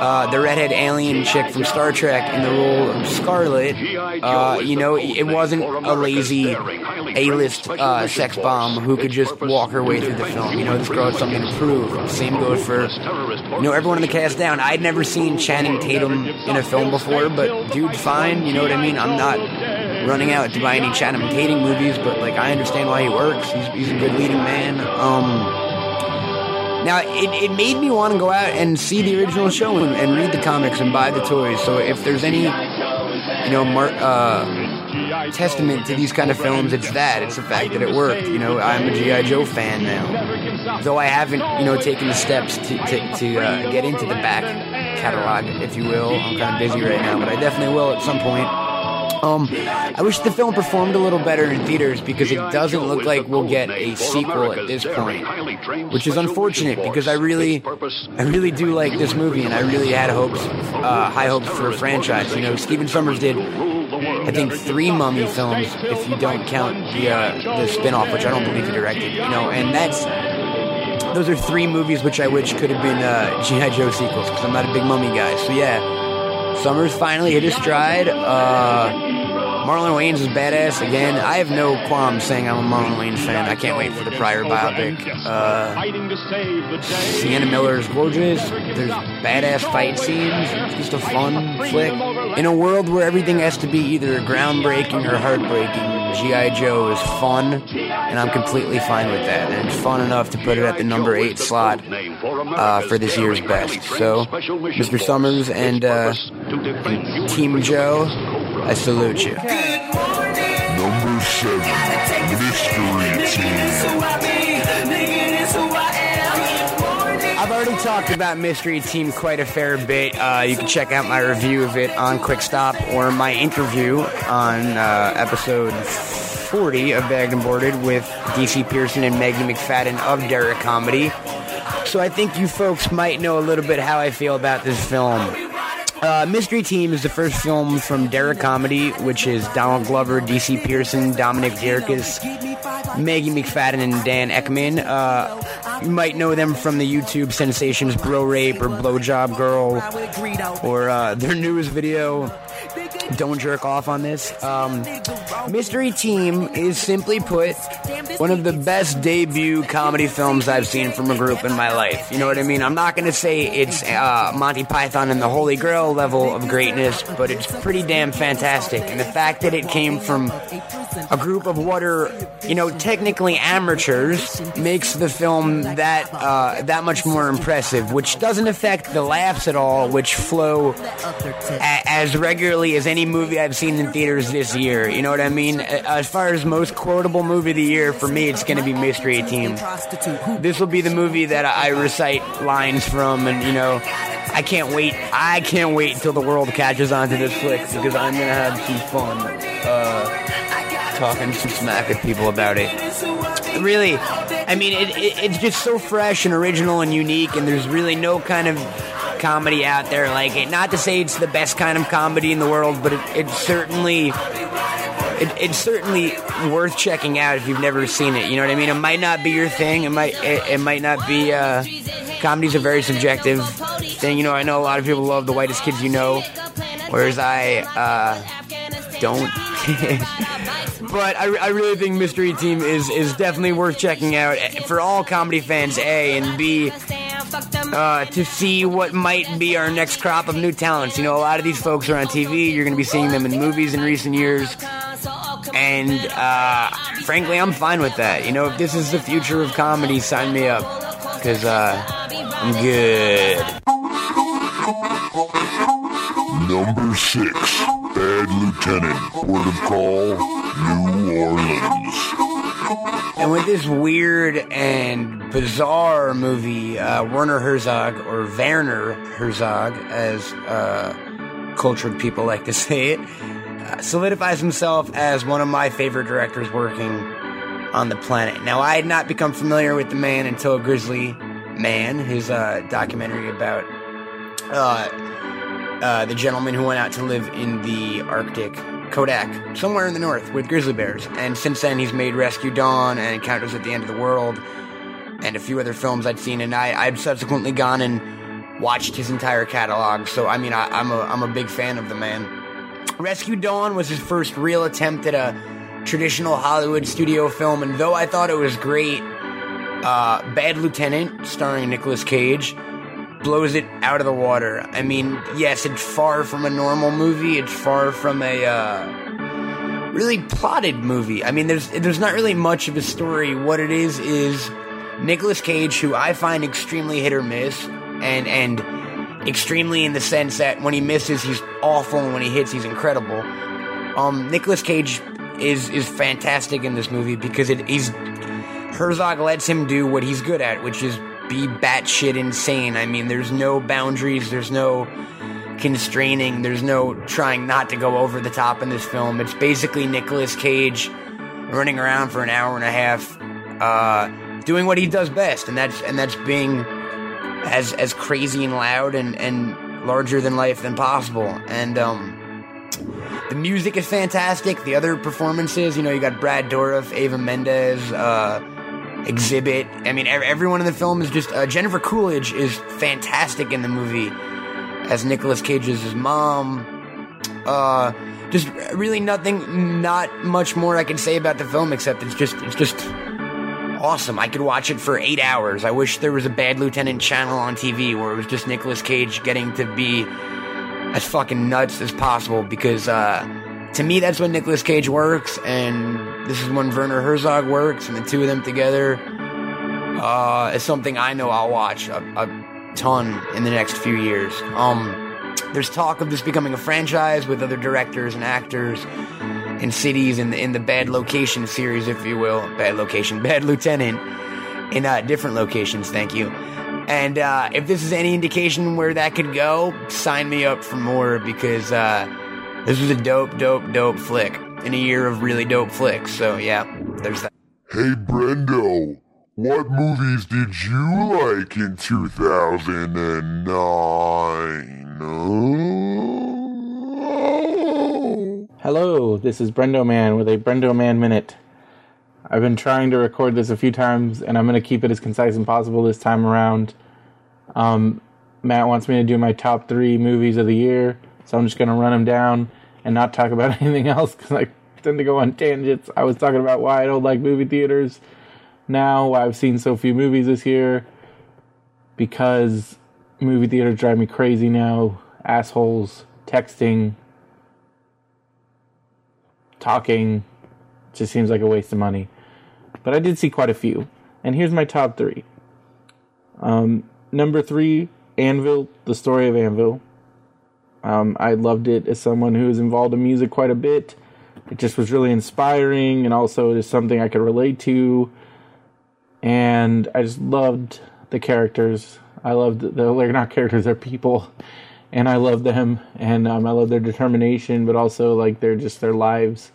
uh, the redhead alien chick from Star Trek in the role of Scarlett, uh, you know, it wasn't a lazy A-list uh, sex bomb who could just walk her way through the film. You know, this girl had something to prove. Same goes for, you know, everyone in the cast down. I'd never seen Channing Tatum in a film before, but dude, fine. You know what I mean? I'm not running out to buy any Channing Tatum movies, but like I understand why he works. He's, he's a good leading man. Um, now, it, it made me want to go out and see the original show and, and read the comics and buy the toys. So if there's any, you know, mar- uh, testament to these kind of films, it's that. It's the fact that it worked. You know, I'm a G.I. Joe fan now. Though I haven't, you know, taken the steps to, to, to uh, get into the back catalog, if you will. I'm kind of busy right now, but I definitely will at some point. Um, I wish the film performed a little better in theaters because it doesn't look like we'll get a sequel at this point, which is unfortunate because I really, I really do like this movie and I really had hopes, uh, high hopes for a franchise. You know, Stephen Sommers did, I think, three Mummy films if you don't count the uh, the spinoff, which I don't believe he directed. You know, and that's those are three movies which I wish could have been uh, GI Joe sequels because I'm not a big Mummy guy. So yeah. Sommers finally hit his stride. Uh, Marlon Wayans is badass again. I have no qualms saying I'm a Marlon Wayans fan. I can't wait for the Pryor biopic. Uh, Sienna Miller is gorgeous. There's badass fight scenes. It's just a fun flick. In a world where everything has to be either groundbreaking or heartbreaking, G.I. Joe is fun, and I'm completely fine with that. And it's fun enough to put it at the number eight slot uh, for this year's best. So, Mr. Sommers and, uh, and Team Joe, I salute you. Number seven, Mystery Team. Talked about Mystery Team quite a fair bit. Uh, you can check out my review of it on Quick Stop or my interview on uh, episode 40 of Bagged and Boarded with DC Pierson and Maggie McFadden of Derrick Comedy. So I think you folks might know a little bit how I feel about this film. Uh, Mystery Team is the first film from Derrick Comedy, which is Donald Glover, DC Pierson, Dominic Dierkes, Maggie McFadden, and Dan Eckman. Uh, you might know them from the YouTube sensations Bro Rape or Blowjob Girl or uh, their newest video, Don't Jerk Off on This. Um, Mystery Team is simply put one of the best debut comedy films I've seen from a group in my life. You know what I mean? I'm not going to say it's uh, Monty Python and the Holy Grail level of greatness, but it's pretty damn fantastic. And the fact that it came from a group of what are, you know, technically amateurs makes the film that uh, that much more impressive. Which doesn't affect the laughs at all, which flow a- as regularly as any movie I've seen in theaters this year. You know what I mean? As far as most quotable movie of the year, for me, it's going to be Mystery Team. This will be the movie that I recite lines from, and you know. I can't wait. I can't wait until the world catches on to this flick because I'm gonna have some fun. Uh, talking some smack with people about it. Really, I mean, it, it, it's just so fresh and original and unique, and there's really no kind of comedy out there like it. Not to say it's the best kind of comedy in the world, but it, it's certainly. It, it's certainly worth checking out if you've never seen it. You know what I mean? It might not be your thing. It might. It, it might not be. Uh, comedy's a very subjective thing. You know, I know a lot of people love the whitest kids you know, whereas I uh, don't. but I, I, really think Mystery Team is is definitely worth checking out for all comedy fans. A and B. Uh, to see what might be our next crop of new talents. You know, a lot of these folks are on TV. You're going to be seeing them in movies in recent years. And uh, frankly, I'm fine with that. You know, if this is the future of comedy, sign me up. Because uh, I'm good. Number six, Bad Lieutenant, Port of Call, New Orleans. And with this weird and bizarre movie, uh, Werner Herzog, or Werner Herzog, as uh, cultured people like to say it, uh, solidifies himself as one of my favorite directors working on the planet. Now, I had not become familiar with the man until Grizzly Man, his uh, documentary about uh, uh, the gentleman who went out to live in the Arctic, Kodiak, somewhere in the north with grizzly bears. And since then, he's made Rescue Dawn and Encounters at the End of the World and a few other films I'd seen. And I, I've subsequently gone and watched his entire catalog. So, I mean, I, I'm, a, I'm a big fan of the man. Rescue Dawn was his first real attempt at a traditional Hollywood studio film, and though I thought it was great, uh, Bad Lieutenant, starring Nicolas Cage, blows it out of the water. I mean, yes, it's far from a normal movie. It's far from a uh, really plotted movie. I mean, there's there's not really much of a story. What it is is Nicolas Cage, who I find extremely hit or miss, and and extremely in the sense that when he misses, he's awful, and when he hits, he's incredible. Um, Nicolas Cage is is fantastic in this movie because it he's Herzog lets him do what he's good at, which is be batshit insane. I mean, there's no boundaries, there's no constraining, there's no trying not to go over the top in this film. It's basically Nicolas Cage running around for an hour and a half, uh, doing what he does best, and that's and that's being as as crazy and loud and and larger than life than possible. And um, the music is fantastic. The other performances, you know, you got Brad Dourif, Ava Mendes. uh, Xzibit. I mean, everyone in the film is just. Uh, Jennifer Coolidge is fantastic in the movie as Nicolas Cage's mom. Uh, just really nothing, not much more I can say about the film except it's just, it's just awesome. I could watch it for eight hours. I wish there was a Bad Lieutenant channel on TV where it was just Nicolas Cage getting to be as fucking nuts as possible because, uh, to me, that's when Nicolas Cage works, and this is when Werner Herzog works, and the two of them together uh, is something I know I'll watch a, a ton in the next few years. Um, there's talk of this becoming a franchise with other directors and actors in cities in the in the Bad Location series, if you will, Bad Location, Bad Lieutenant, in uh, different locations. Thank you. And uh, if this is any indication where that could go, sign me up for more because. Uh, this was a dope, dope, dope flick in a year of really dope flicks. So yeah, there's that. Hey Brendo, what movies did you like in 2009? Hello, this is Brendo Man with a Brendo Man Minute. I've been trying to record this a few times, and I'm going to keep it as concise as possible this time around. Um, Matt wants me to do my top three movies of the year. So I'm just going to run them down and not talk about anything else because I tend to go on tangents. I was talking about why I don't like movie theaters now, why I've seen so few movies this year, because movie theaters drive me crazy now. Assholes, texting, talking, just seems like a waste of money. But I did see quite a few. And here's my top three. Um, number three, Anvil, the story of Anvil. Um, I loved it as someone who is involved in music quite a bit. It just was really inspiring, and also it is something I could relate to. And I just loved the characters. I loved the, they're not characters; they're people, and I love them, and um, I love their determination, but also like they're just their lives.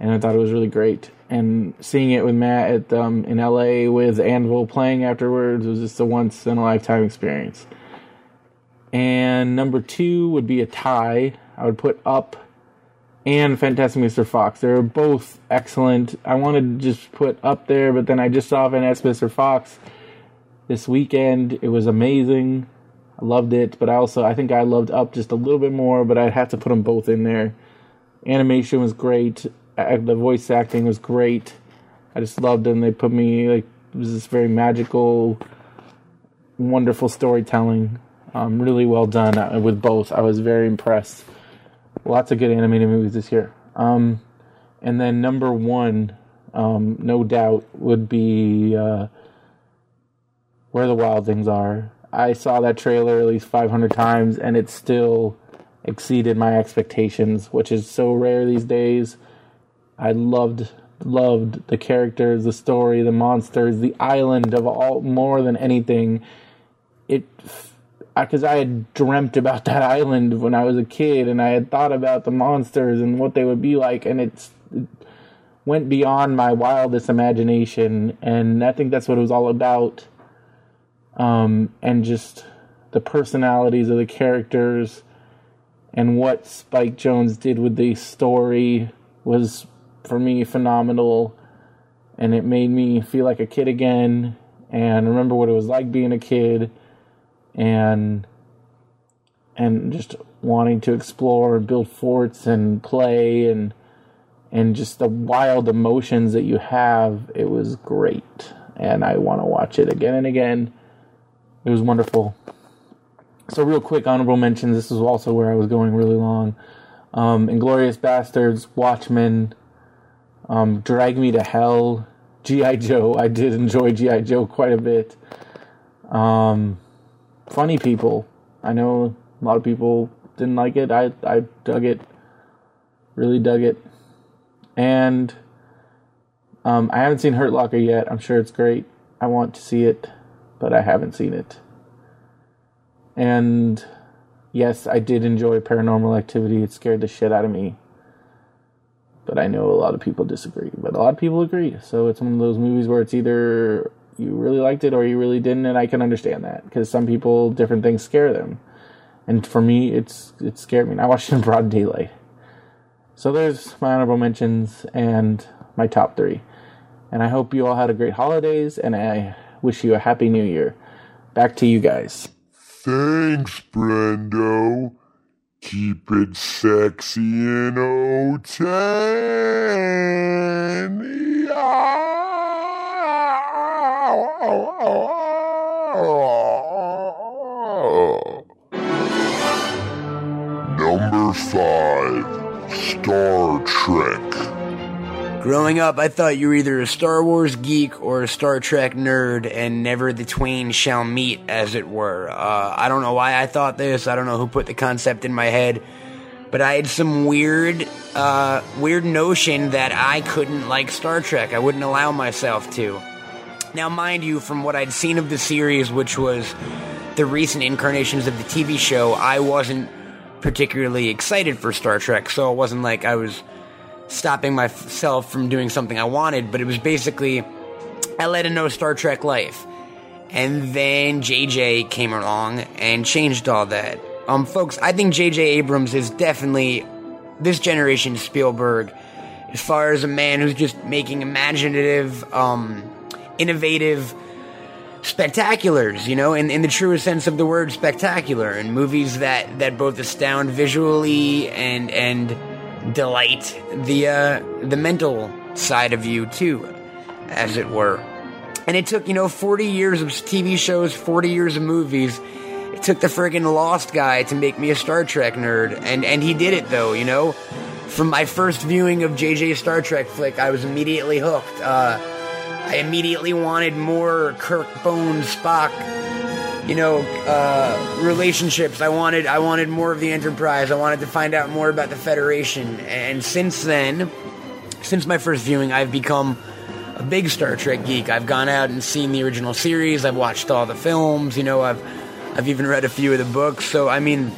And I thought it was really great. And seeing it with Matt at um, in LA with Anvil playing afterwards was just a once in a lifetime experience. And number two would be a tie. I would put Up and Fantastic Mr. Fox. They're both excellent. I wanted to just put Up there, but then I just saw Fantastic Mr. Fox this weekend. It was amazing. I loved it, but I also I think I loved Up just a little bit more, but I'd have to put them both in there. Animation was great. The voice acting was great. I just loved them. They put me like it was this very magical, wonderful storytelling. Um, really well done uh, with both. I was very impressed. Lots of good animated movies this year. Um, and then number one, um, no doubt, would be uh, Where the Wild Things Are. I saw that trailer at least 500 times, and it still exceeded my expectations, which is so rare these days. I loved loved the characters, the story, the monsters, the island of all more than anything. It because I, had dreamt about that island when I was a kid, and I had thought about the monsters and what they would be like, and it's it went beyond my wildest imagination, and I think that's what it was all about. Um, and just the personalities of the characters and what Spike Jonze did with the story was for me phenomenal and it made me feel like a kid again and remember what it was like being a kid and and just wanting to explore and build forts and play and and just the wild emotions that you have it was great and I want to watch it again and again it was wonderful so real quick honorable mentions this is also where I was going really long um Inglourious Basterds Watchmen um, Drag Me to Hell, G.I. Joe. I did enjoy G.I. Joe quite a bit. Um, funny People. I know a lot of people didn't like it. I, I dug it. Really dug it. And um, I haven't seen Hurt Locker yet. I'm sure it's great. I want to see it, but I haven't seen it. And yes, I did enjoy Paranormal Activity. It scared the shit out of me but I know a lot of people disagree. But a lot of people agree. So it's one of those movies where it's either you really liked it or you really didn't, and I can understand that because some people different things scare them, and for me, it's it scared me. And I watched it in broad daylight. So there's my honorable mentions and my top three, and I hope you all had a great holidays, and I wish you a happy new year. Back to you guys. Thanks, Brendo. Keep it sexy in 010. Number 5 Star Trek. Growing up, I thought you were either a Star Wars geek or a Star Trek nerd, and never the twain shall meet, as it were. Uh, I don't know why I thought this. I don't know who put the concept in my head, but I had some weird, uh, weird notion that I couldn't like Star Trek. I wouldn't allow myself to. Now, mind you, from what I'd seen of the series, which was the recent incarnations of the TV show, I wasn't particularly excited for Star Trek, so it wasn't like I was stopping myself from doing something I wanted, but it was basically I led a no Star Trek life. And then JJ came along and changed all that. Um, folks, I think JJ Abrams is definitely this generation's Spielberg as far as a man who's just making imaginative, um, innovative spectaculars, you know, in, in the truest sense of the word spectacular, and movies that, that both astound visually and and delight the uh, the mental side of you too, as it were. And it took you know forty years of TV shows, forty years of movies. It took the friggin' Lost guy to make me a Star Trek nerd, and and he did it though, you know. From my first viewing of JJ Star Trek flick, I was immediately hooked. Uh, I immediately wanted more Kirk Bones Spock you know, uh, relationships. I wanted, I wanted more of the Enterprise. I wanted to find out more about the Federation. And since then, since my first viewing, I've become a big Star Trek geek. I've gone out and seen the original series. I've watched all the films. You know, I've, I've even read a few of the books. So I mean,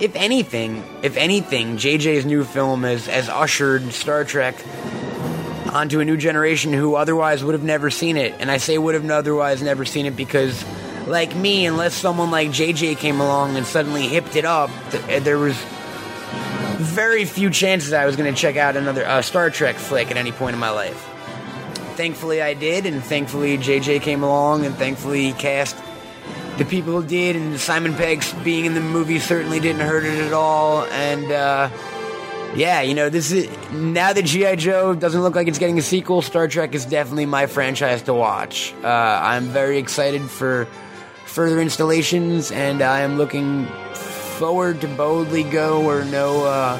if anything, if anything, JJ's new film has has ushered Star Trek onto a new generation who otherwise would have never seen it. And I say would have otherwise never seen it because, like me, unless someone like JJ came along and suddenly hipped it up, th- there was very few chances I was going to check out another uh, Star Trek flick at any point in my life. Thankfully, I did, and thankfully, JJ came along, and thankfully, he cast the people did, and Simon Pegg's being in the movie certainly didn't hurt it at all, and, uh, yeah, you know, this is now that GI Joe doesn't look like it's getting a sequel. Star Trek is definitely my franchise to watch. Uh, I'm very excited for further installations, and I am looking forward to boldly go where no uh,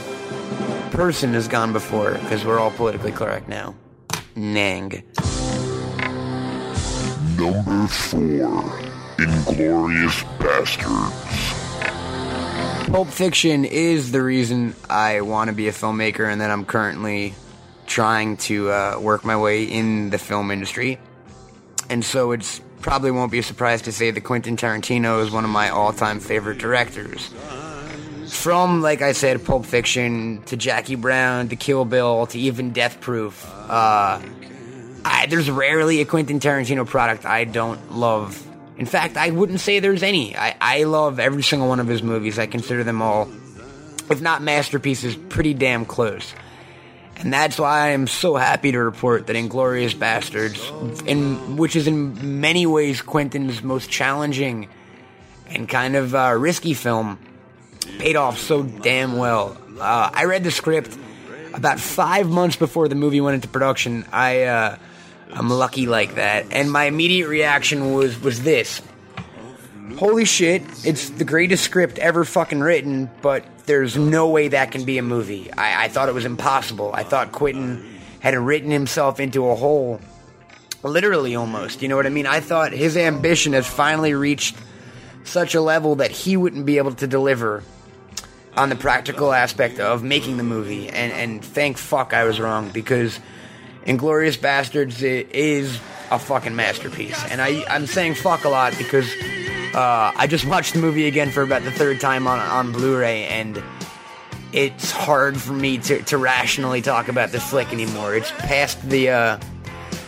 person has gone before, because we're all politically correct now. Nang. Number 4 Inglourious Basterds. Pulp Fiction is the reason I want to be a filmmaker and that I'm currently trying to uh, work my way in the film industry. And so it's probably won't be a surprise to say that Quentin Tarantino is one of my all-time favorite directors. From, like I said, Pulp Fiction to Jackie Brown to Kill Bill to even Death Proof. Uh, I, there's rarely a Quentin Tarantino product I don't love. In fact, I wouldn't say there's any. I, I love every single one of his movies. I consider them all, if not masterpieces, pretty damn close. And that's why I am so happy to report that Inglourious Basterds, in, which is in many ways Quentin's most challenging and kind of uh, risky film, paid off so damn well. Uh, I read the script about five months before the movie went into production. I uh, I'm lucky like that, and my immediate reaction was was this: Holy shit! It's the greatest script ever fucking written, but there's no way that can be a movie. I, I thought it was impossible. I thought Quentin had written himself into a hole, literally almost. You know what I mean? I thought his ambition has finally reached such a level that he wouldn't be able to deliver on the practical aspect of making the movie. And, and thank fuck I was wrong because Inglourious Basterds is a fucking masterpiece. And I, I'm saying fuck a lot because uh, I just watched the movie again for about the third time on, on Blu ray and it's hard for me to, to rationally talk about this flick anymore. It's past the uh,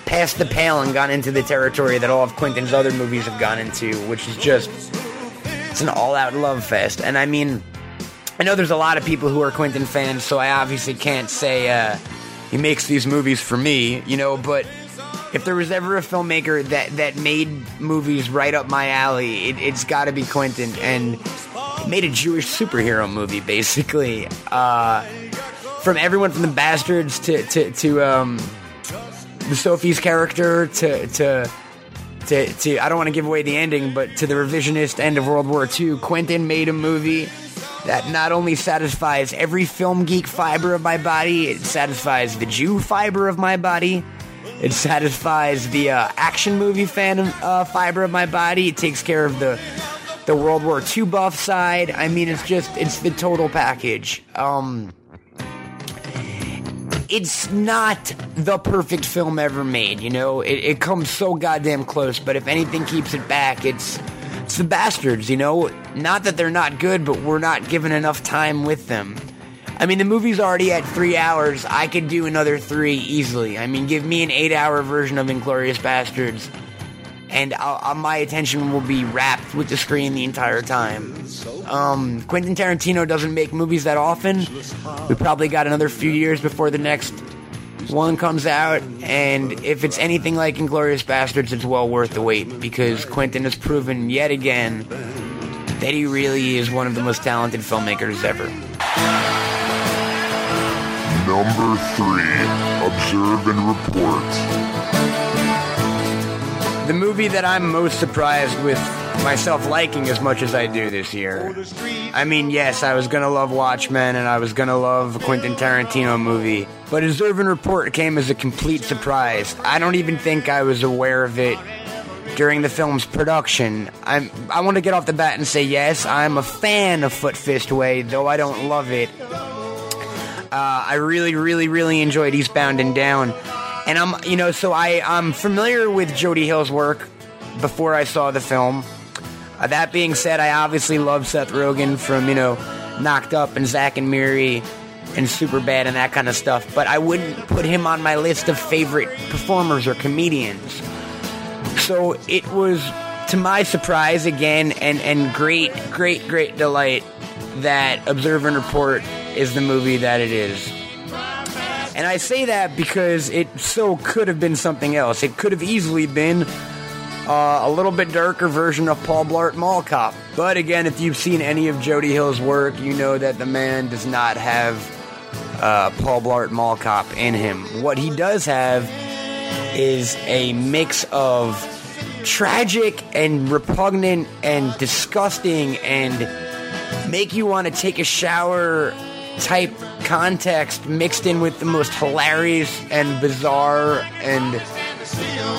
past the pale and gone into the territory that all of Quentin's other movies have gone into, which is just it's an all-out love fest. And I mean, I know there's a lot of people who are Quentin fans, so I obviously can't say uh, he makes these movies for me, you know. But if there was ever a filmmaker that that made movies right up my alley, it, it's got to be Quentin. And made a Jewish superhero movie, basically. Uh, from everyone from the Bastards to to to um, the Sophie's character to to to, to I don't want to give away the ending, but to the revisionist end of World War II, Quentin made a movie that not only satisfies every film geek fiber of my body, it satisfies the Jew fiber of my body. It satisfies the uh, action movie fan uh, fiber of my body. It takes care of the the World War II buff side. I mean, it's just it's the total package. Um, it's not the perfect film ever made, you know? It, it comes so goddamn close, but if anything keeps it back, it's it's the bastards, you know? Not that they're not good, but we're not given enough time with them. I mean, the movie's already at three hours. I could do another three easily. I mean, give me an eight hour version of Inglourious Basterds, and I'll, I'll, my attention will be wrapped with the screen the entire time. Um, Quentin Tarantino doesn't make movies that often. We probably got another few years before the next one comes out, and if it's anything like Inglourious Basterds, it's well worth the wait because Quentin has proven yet again that he really is one of the most talented filmmakers ever. Number three, Observe and Report. The movie that I'm most surprised with myself liking as much as I do this year. I mean, yes, I was gonna love Watchmen and I was gonna love a Quentin Tarantino movie, but his and Report came as a complete surprise. I don't even think I was aware of it during the film's production. I'm, I want to get off the bat and say yes, I'm a fan of Foot Fist Way, though I don't love it. Uh, I really, really, really enjoyed Eastbound and Down. And I'm, you know, so I, I'm familiar with Jody Hill's work before I saw the film. Uh, that being said, I obviously love Seth Rogen from, you know, Knocked Up and Zack and Miri and Superbad and that kind of stuff, but I wouldn't put him on my list of favorite performers or comedians. So it was, to my surprise again, and, and great, great, great delight that Observe and Report is the movie that it is. And I say that because it so could have been something else. It could have easily been uh, a little bit darker version of Paul Blart Mall Cop. But again, if you've seen any of Jody Hill's work, you know that the man does not have uh, Paul Blart Mall Cop in him. What he does have is a mix of tragic and repugnant and disgusting and make you want to take a shower type context mixed in with the most hilarious and bizarre and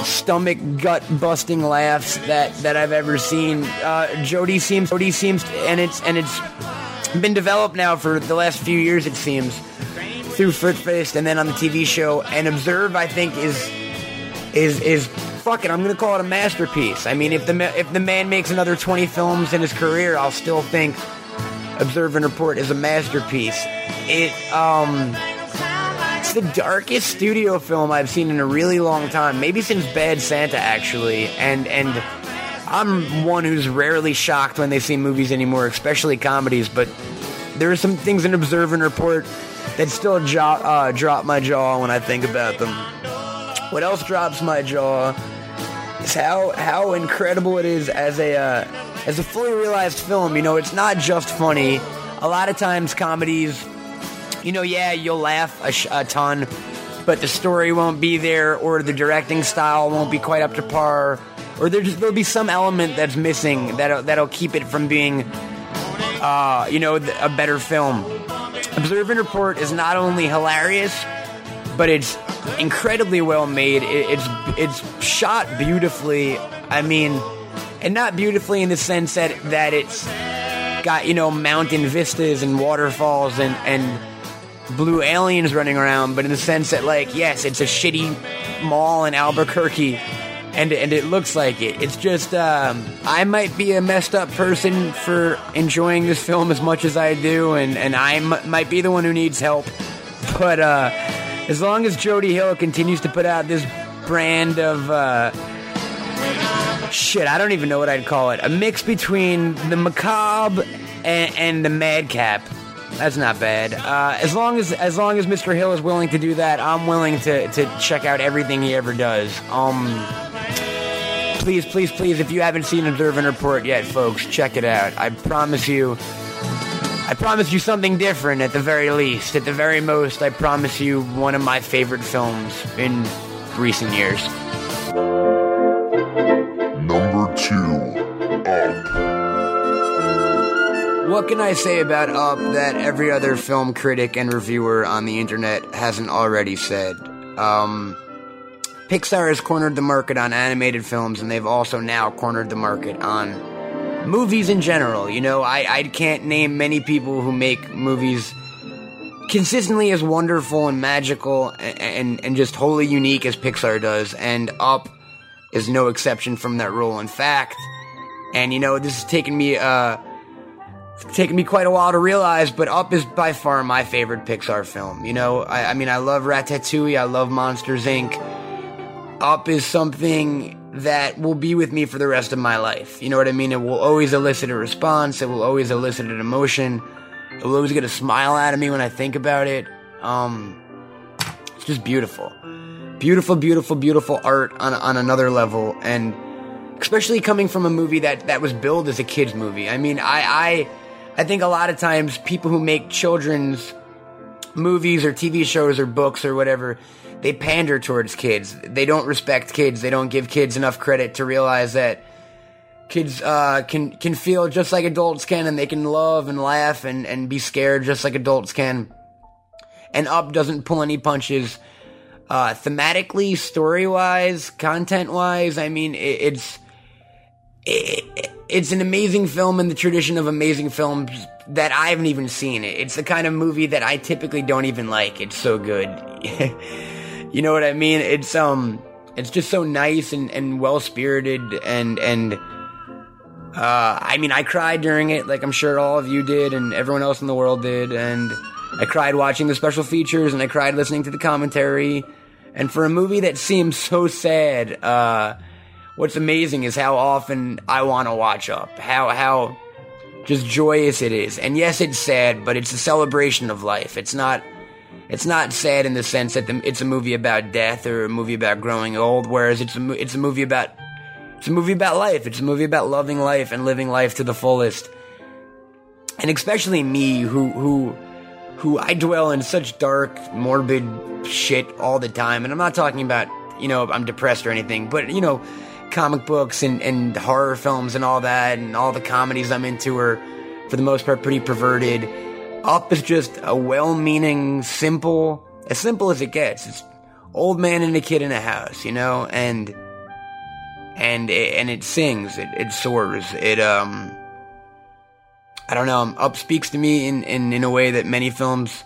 stomach gut busting laughs that, that I've ever seen. Uh, Jody seems Jody seems and it's and it's been developed now for the last few years it seems through Foot Fist and then on the TV show. And Observe I think is is is fuck it. I'm gonna call it a masterpiece. I mean, if the if the man makes another 20 films in his career, I'll still think Observe and Report is a masterpiece. It um. The darkest studio film I've seen in a really long time, maybe since Bad Santa, actually. And and I'm one who's rarely shocked when they see movies anymore, especially comedies. But there are some things in Observe and Report that still jo- uh, drop my jaw when I think about them. What else drops my jaw is how how incredible it is as a uh, as a fully realized film. You know, it's not just funny. A lot of times, comedies you know, yeah, you'll laugh a, sh- a, ton, but the story won't be there, or the directing style won't be quite up to par, or there just, there'll be some element that's missing that'll, that'll keep it from being, uh, you know, a better film. Observe and Report is not only hilarious, but it's incredibly well made. It, it's it's shot beautifully. I mean, and not beautifully in the sense that that it's got you know mountain vistas and waterfalls and and blue aliens running around, but in the sense that, like, yes, it's a shitty mall in Albuquerque, and and it looks like it. It's just um, I might be a messed up person for enjoying this film as much as I do, and and I m- might be the one who needs help. But uh, as long as Jody Hill continues to put out this brand of uh, shit, I don't even know what I'd call it—a mix between the macabre and, and the madcap. That's not bad. Uh, as long as as long as Mr. Hill is willing to do that, I'm willing to, to check out everything he ever does. Um, please, please, please, if you haven't seen Observe and Report yet, folks, check it out. I promise you, I promise you something different at the very least. At the very most, I promise you one of my favorite films in recent years. What can I say about Up that every other film critic and reviewer on the internet hasn't already said? Um, Pixar has cornered the market on animated films, and they've also now cornered the market on movies in general. You know, I, I can't name many people who make movies consistently as wonderful and magical and, and, and just wholly unique as Pixar does, and Up is no exception from that rule. In fact, and you know, this has taken me, uh, it's taken me quite a while to realize, but Up is by far my favorite Pixar film. You know, I, I mean, I love Ratatouille, I love Monsters Inc. Up is something that will be with me for the rest of my life. You know what I mean? It will always elicit a response, it will always elicit an emotion, it will always get a smile out of me when I think about it. Um, it's just beautiful. Beautiful, beautiful, beautiful art on, on another level, and especially coming from a movie that, that was billed as a kid's movie. I mean, I, I I think a lot of times people who make children's movies or TV shows or books or whatever, they pander towards kids. They don't respect kids. They don't give kids enough credit to realize that kids uh, can can feel just like adults can, and they can love and laugh and, and be scared just like adults can. And Up doesn't pull any punches. Uh, thematically, story wise, content wise, I mean, it, it's it, it's an amazing film in the tradition of amazing films that I haven't even seen. It's the kind of movie that I typically don't even like. It's so good. you know what I mean? It's um, it's just so nice and, and well spirited and and uh, I mean, I cried during it, like I'm sure all of you did, and everyone else in the world did, and I cried watching the special features, and I cried listening to the commentary. And for a movie that seems so sad, uh, what's amazing is how often I want to watch Up. How how just joyous it is. And yes, it's sad, but it's a celebration of life. It's not it's not sad in the sense that the, it's a movie about death or a movie about growing old. Whereas it's a it's a movie about it's a movie about life. It's a movie about loving life and living life to the fullest. And especially me, who who who I dwell in such dark, morbid shit all the time. And I'm not talking about you know I'm depressed or anything, but you know comic books and, and horror films and all that, and all the comedies I'm into are, for the most part, pretty perverted. Up is just a well meaning, simple, as simple as it gets. It's old man and a kid in a house, you know, and and it, and it sings, it it soars, it um, I don't know, up speaks to me in in in a way that many films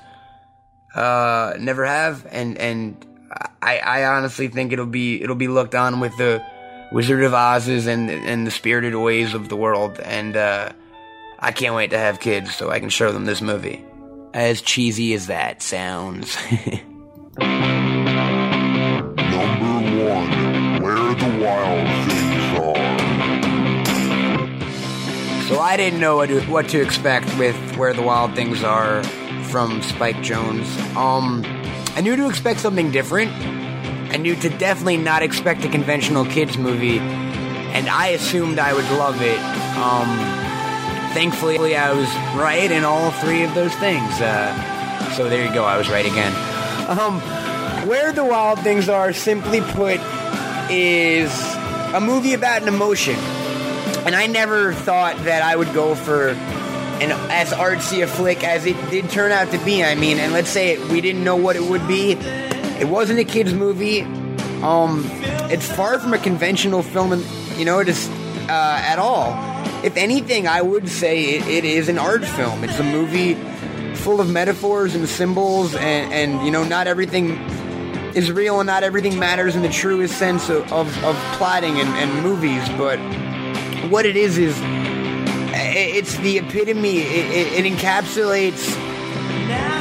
uh never have, and and I I honestly think it'll be it'll be looked on with the Wizard of Oz's and and the spirited ways of the world, and uh, I can't wait to have kids so I can show them this movie. As cheesy as that sounds. Number one, where the wild things are. So I didn't know what to, what to expect with Where the Wild Things Are from Spike Jonze. Um, I knew to expect something different. I knew to definitely not expect a conventional kids movie, and I assumed I would love it. Um, thankfully, I was right in all three of those things. Uh, so there you go. I was right again. Um, Where the Wild Things Are, simply put, is a movie about an emotion. And I never thought that I would go for an as artsy a flick as it did turn out to be. I mean, and let's say it, we didn't know what it would be. It wasn't a kids movie. Um, it's far from a conventional film, and you know, is uh, at all. If anything, I would say it, it is an art film. It's a movie full of metaphors and symbols, and, and you know, not everything is real and not everything matters in the truest sense of, of, of plotting and, and movies, but what it is is it's the epitome, it, it, it encapsulates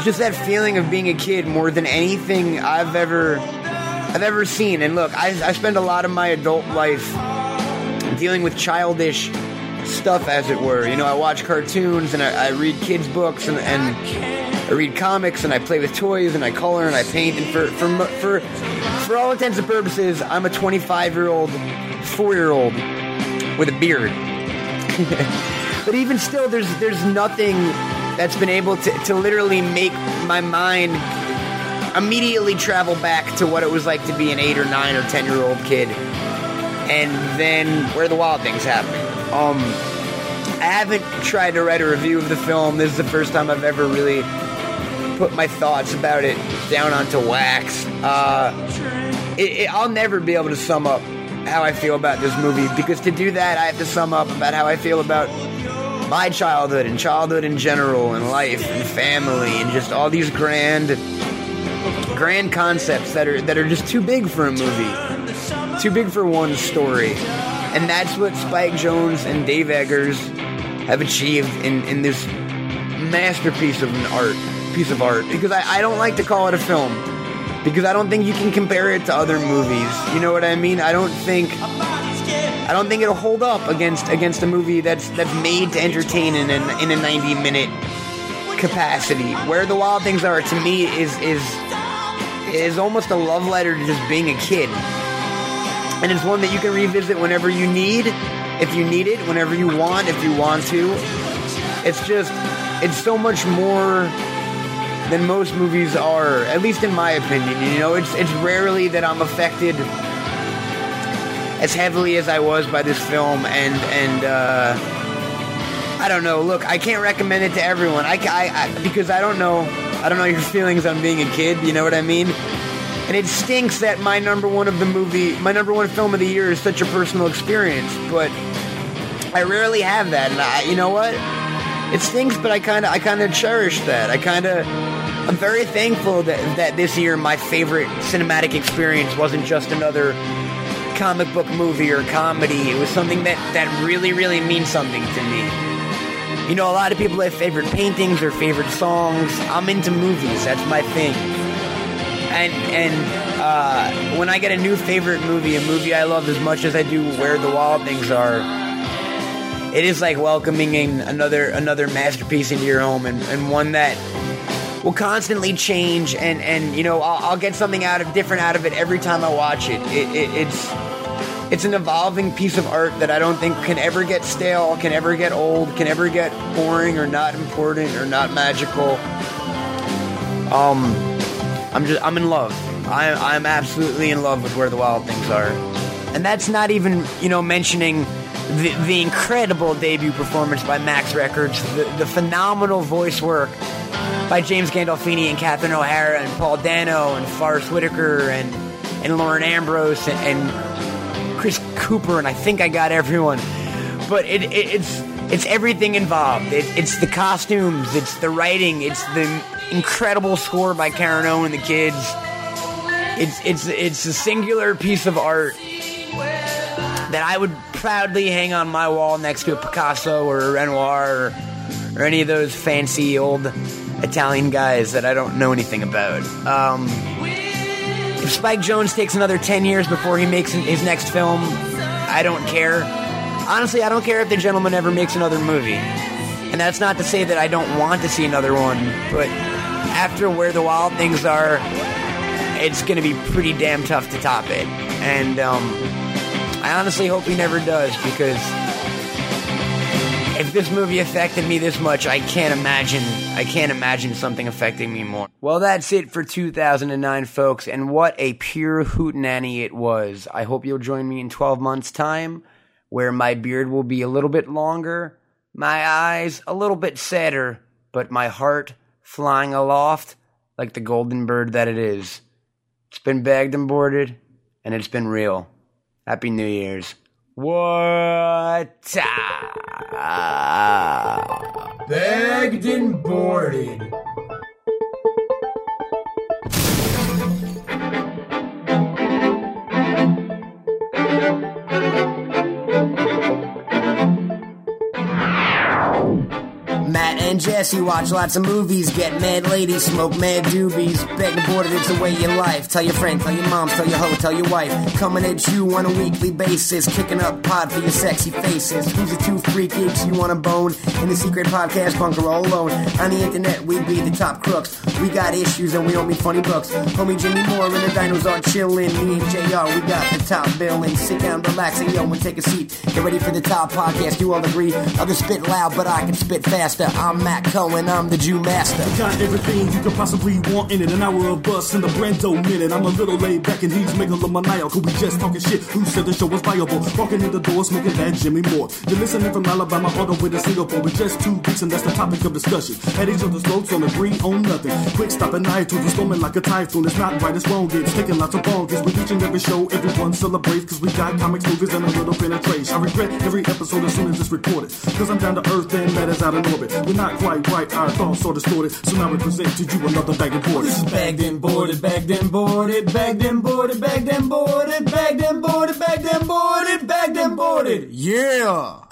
just that feeling of being a kid more than anything I've ever I've ever seen. And look, I, I spend a lot of my adult life dealing with childish stuff, as it were. You know, I watch cartoons and I, I read kids' books and, and I read comics and I play with toys and I color and I paint. And for for for for all intents and purposes, I'm a 25 year old, four year old with a beard. but even still, there's there's nothing that's been able to, to literally make my mind immediately travel back to what it was like to be an eight or nine or ten year old kid, and then where the wild things happen. Um, I haven't tried to write a review of the film. This is the first time I've ever really put my thoughts about it down onto wax. Uh, it, it, I'll never be able to sum up how I feel about this movie because to do that, I have to sum up about how I feel about my childhood and childhood in general and life and family and just all these grand grand concepts that are that are just too big for a movie. Too big for one story. And that's what Spike Jonze and Dave Eggers have achieved in, in this masterpiece of an art piece of art. Because I, I don't like to call it a film. Because I don't think you can compare it to other movies. You know what I mean? I don't think I don't think it'll hold up against against a movie that's that's made to entertain in a, in a 90 minute capacity. Where the Wild Things Are to me is is is almost a love letter to just being a kid. And it's one that you can revisit whenever you need, if you need it, whenever you want, if you want to. It's just it's so much more than most movies are, at least in my opinion. You know, it's it's rarely that I'm affected as heavily as I was by this film, and and uh, I don't know. Look, I can't recommend it to everyone. I, I, I because I don't know. I don't know your feelings on being a kid. You know what I mean? And it stinks that my number one of the movie, my number one film of the year, is such a personal experience. But I rarely have that, and I, you know what? It stinks, but I kind of, I kind of cherish that. I kind of, I'm very thankful that that this year my favorite cinematic experience wasn't just another comic book movie or comedy. It was something that that really, really means something to me. You know, a lot of people have favorite paintings or favorite songs. I'm into movies. That's my thing. And and uh, when I get a new favorite movie, a movie I love as much as I do Where the Wild Things Are, it is like welcoming in another another masterpiece into your home and, and one that will constantly change and and you know I'll, I'll get something out of different out of it every time I watch it. It, it. It's it's an evolving piece of art that I don't think can ever get stale, can ever get old, can ever get boring or not important or not magical. Um, I'm just I'm in love. I, I'm absolutely in love with where the wild things are, and that's not even you know mentioning the, the incredible debut performance by Max Records, the, the phenomenal voice work by James Gandolfini and Catherine O'Hara and Paul Dano and Forest Whitaker and and Lauren Ambrose and, and Cooper and I think I got everyone. But it, it, it's it's everything involved. It, it's the costumes, it's the writing, it's the incredible score by Karen O and the kids. It's it's it's a singular piece of art that I would proudly hang on my wall next to a Picasso or a Renoir or, or any of those fancy old Italian guys that I don't know anything about. Um, if Spike Jonze takes another 10 years before he makes his next film, I don't care. Honestly, I don't care if the gentleman ever makes another movie. And that's not to say that I don't want to see another one, but after Where the Wild Things Are, it's going to be pretty damn tough to top it. And um, I honestly hope he never does because if this movie affected me this much, I can't imagine. I can't imagine something affecting me more. Well, that's it for 2009, folks, and what a pure hootenanny it was. I hope you'll join me in 12 months' time, where my beard will be a little bit longer, my eyes a little bit sadder, but my heart flying aloft like the golden bird that it is. It's been bagged and boarded, and it's been real. Happy New Year's. What? Bagged and boarded. And Jesse watch lots of movies, get mad ladies, smoke mad doobies, beg and boarded, it's the way your life. Tell your friend, tell your mom, tell your hoe, tell your wife. Coming at you on a weekly basis, kicking up pod for your sexy faces. Who's the two freak geeks you want to bone? In the secret podcast bunker all alone. On the internet, we be the top crooks. We got issues and we don't funny books. Homie Jimmy Moore and the dinos are chillin'. Me and JR, we got the top billing. Sit down, relax, and yo, and take a seat. Get ready for the top podcast, you all agree. Others spit loud, but I can spit faster. I'm Matt Cohen, I'm the Jew Master. Got everything you could possibly want in it. An hour of bus in the Brando minute. I'm a little laid back and he's megalomaniacal. We just talking shit. Who said the show was viable? Walking in the door, smoking that Jimmy Moore. You're listening from Alabama all the way to Singapore. We're just two beats and that's the topic of discussion. At each other's throats on the agree on nothing. Quick stop at night to storming like a typhoon. It's not right, it's wrong. It's taking lots of bonkers. We each and every show, everyone celebrates. Cause we got comics, movies, and a little penetration. I regret every episode as soon as it's recorded. Cause I'm down to earth and that is out of orbit. We're not quite right, our thoughts are distorted. So now we present to you another bag of board. This is bagged and boarded, bagged and boarded, bagged and boarded, bagged and boarded, bagged and boarded, bagged and boarded, bagged and boarded. Yeah!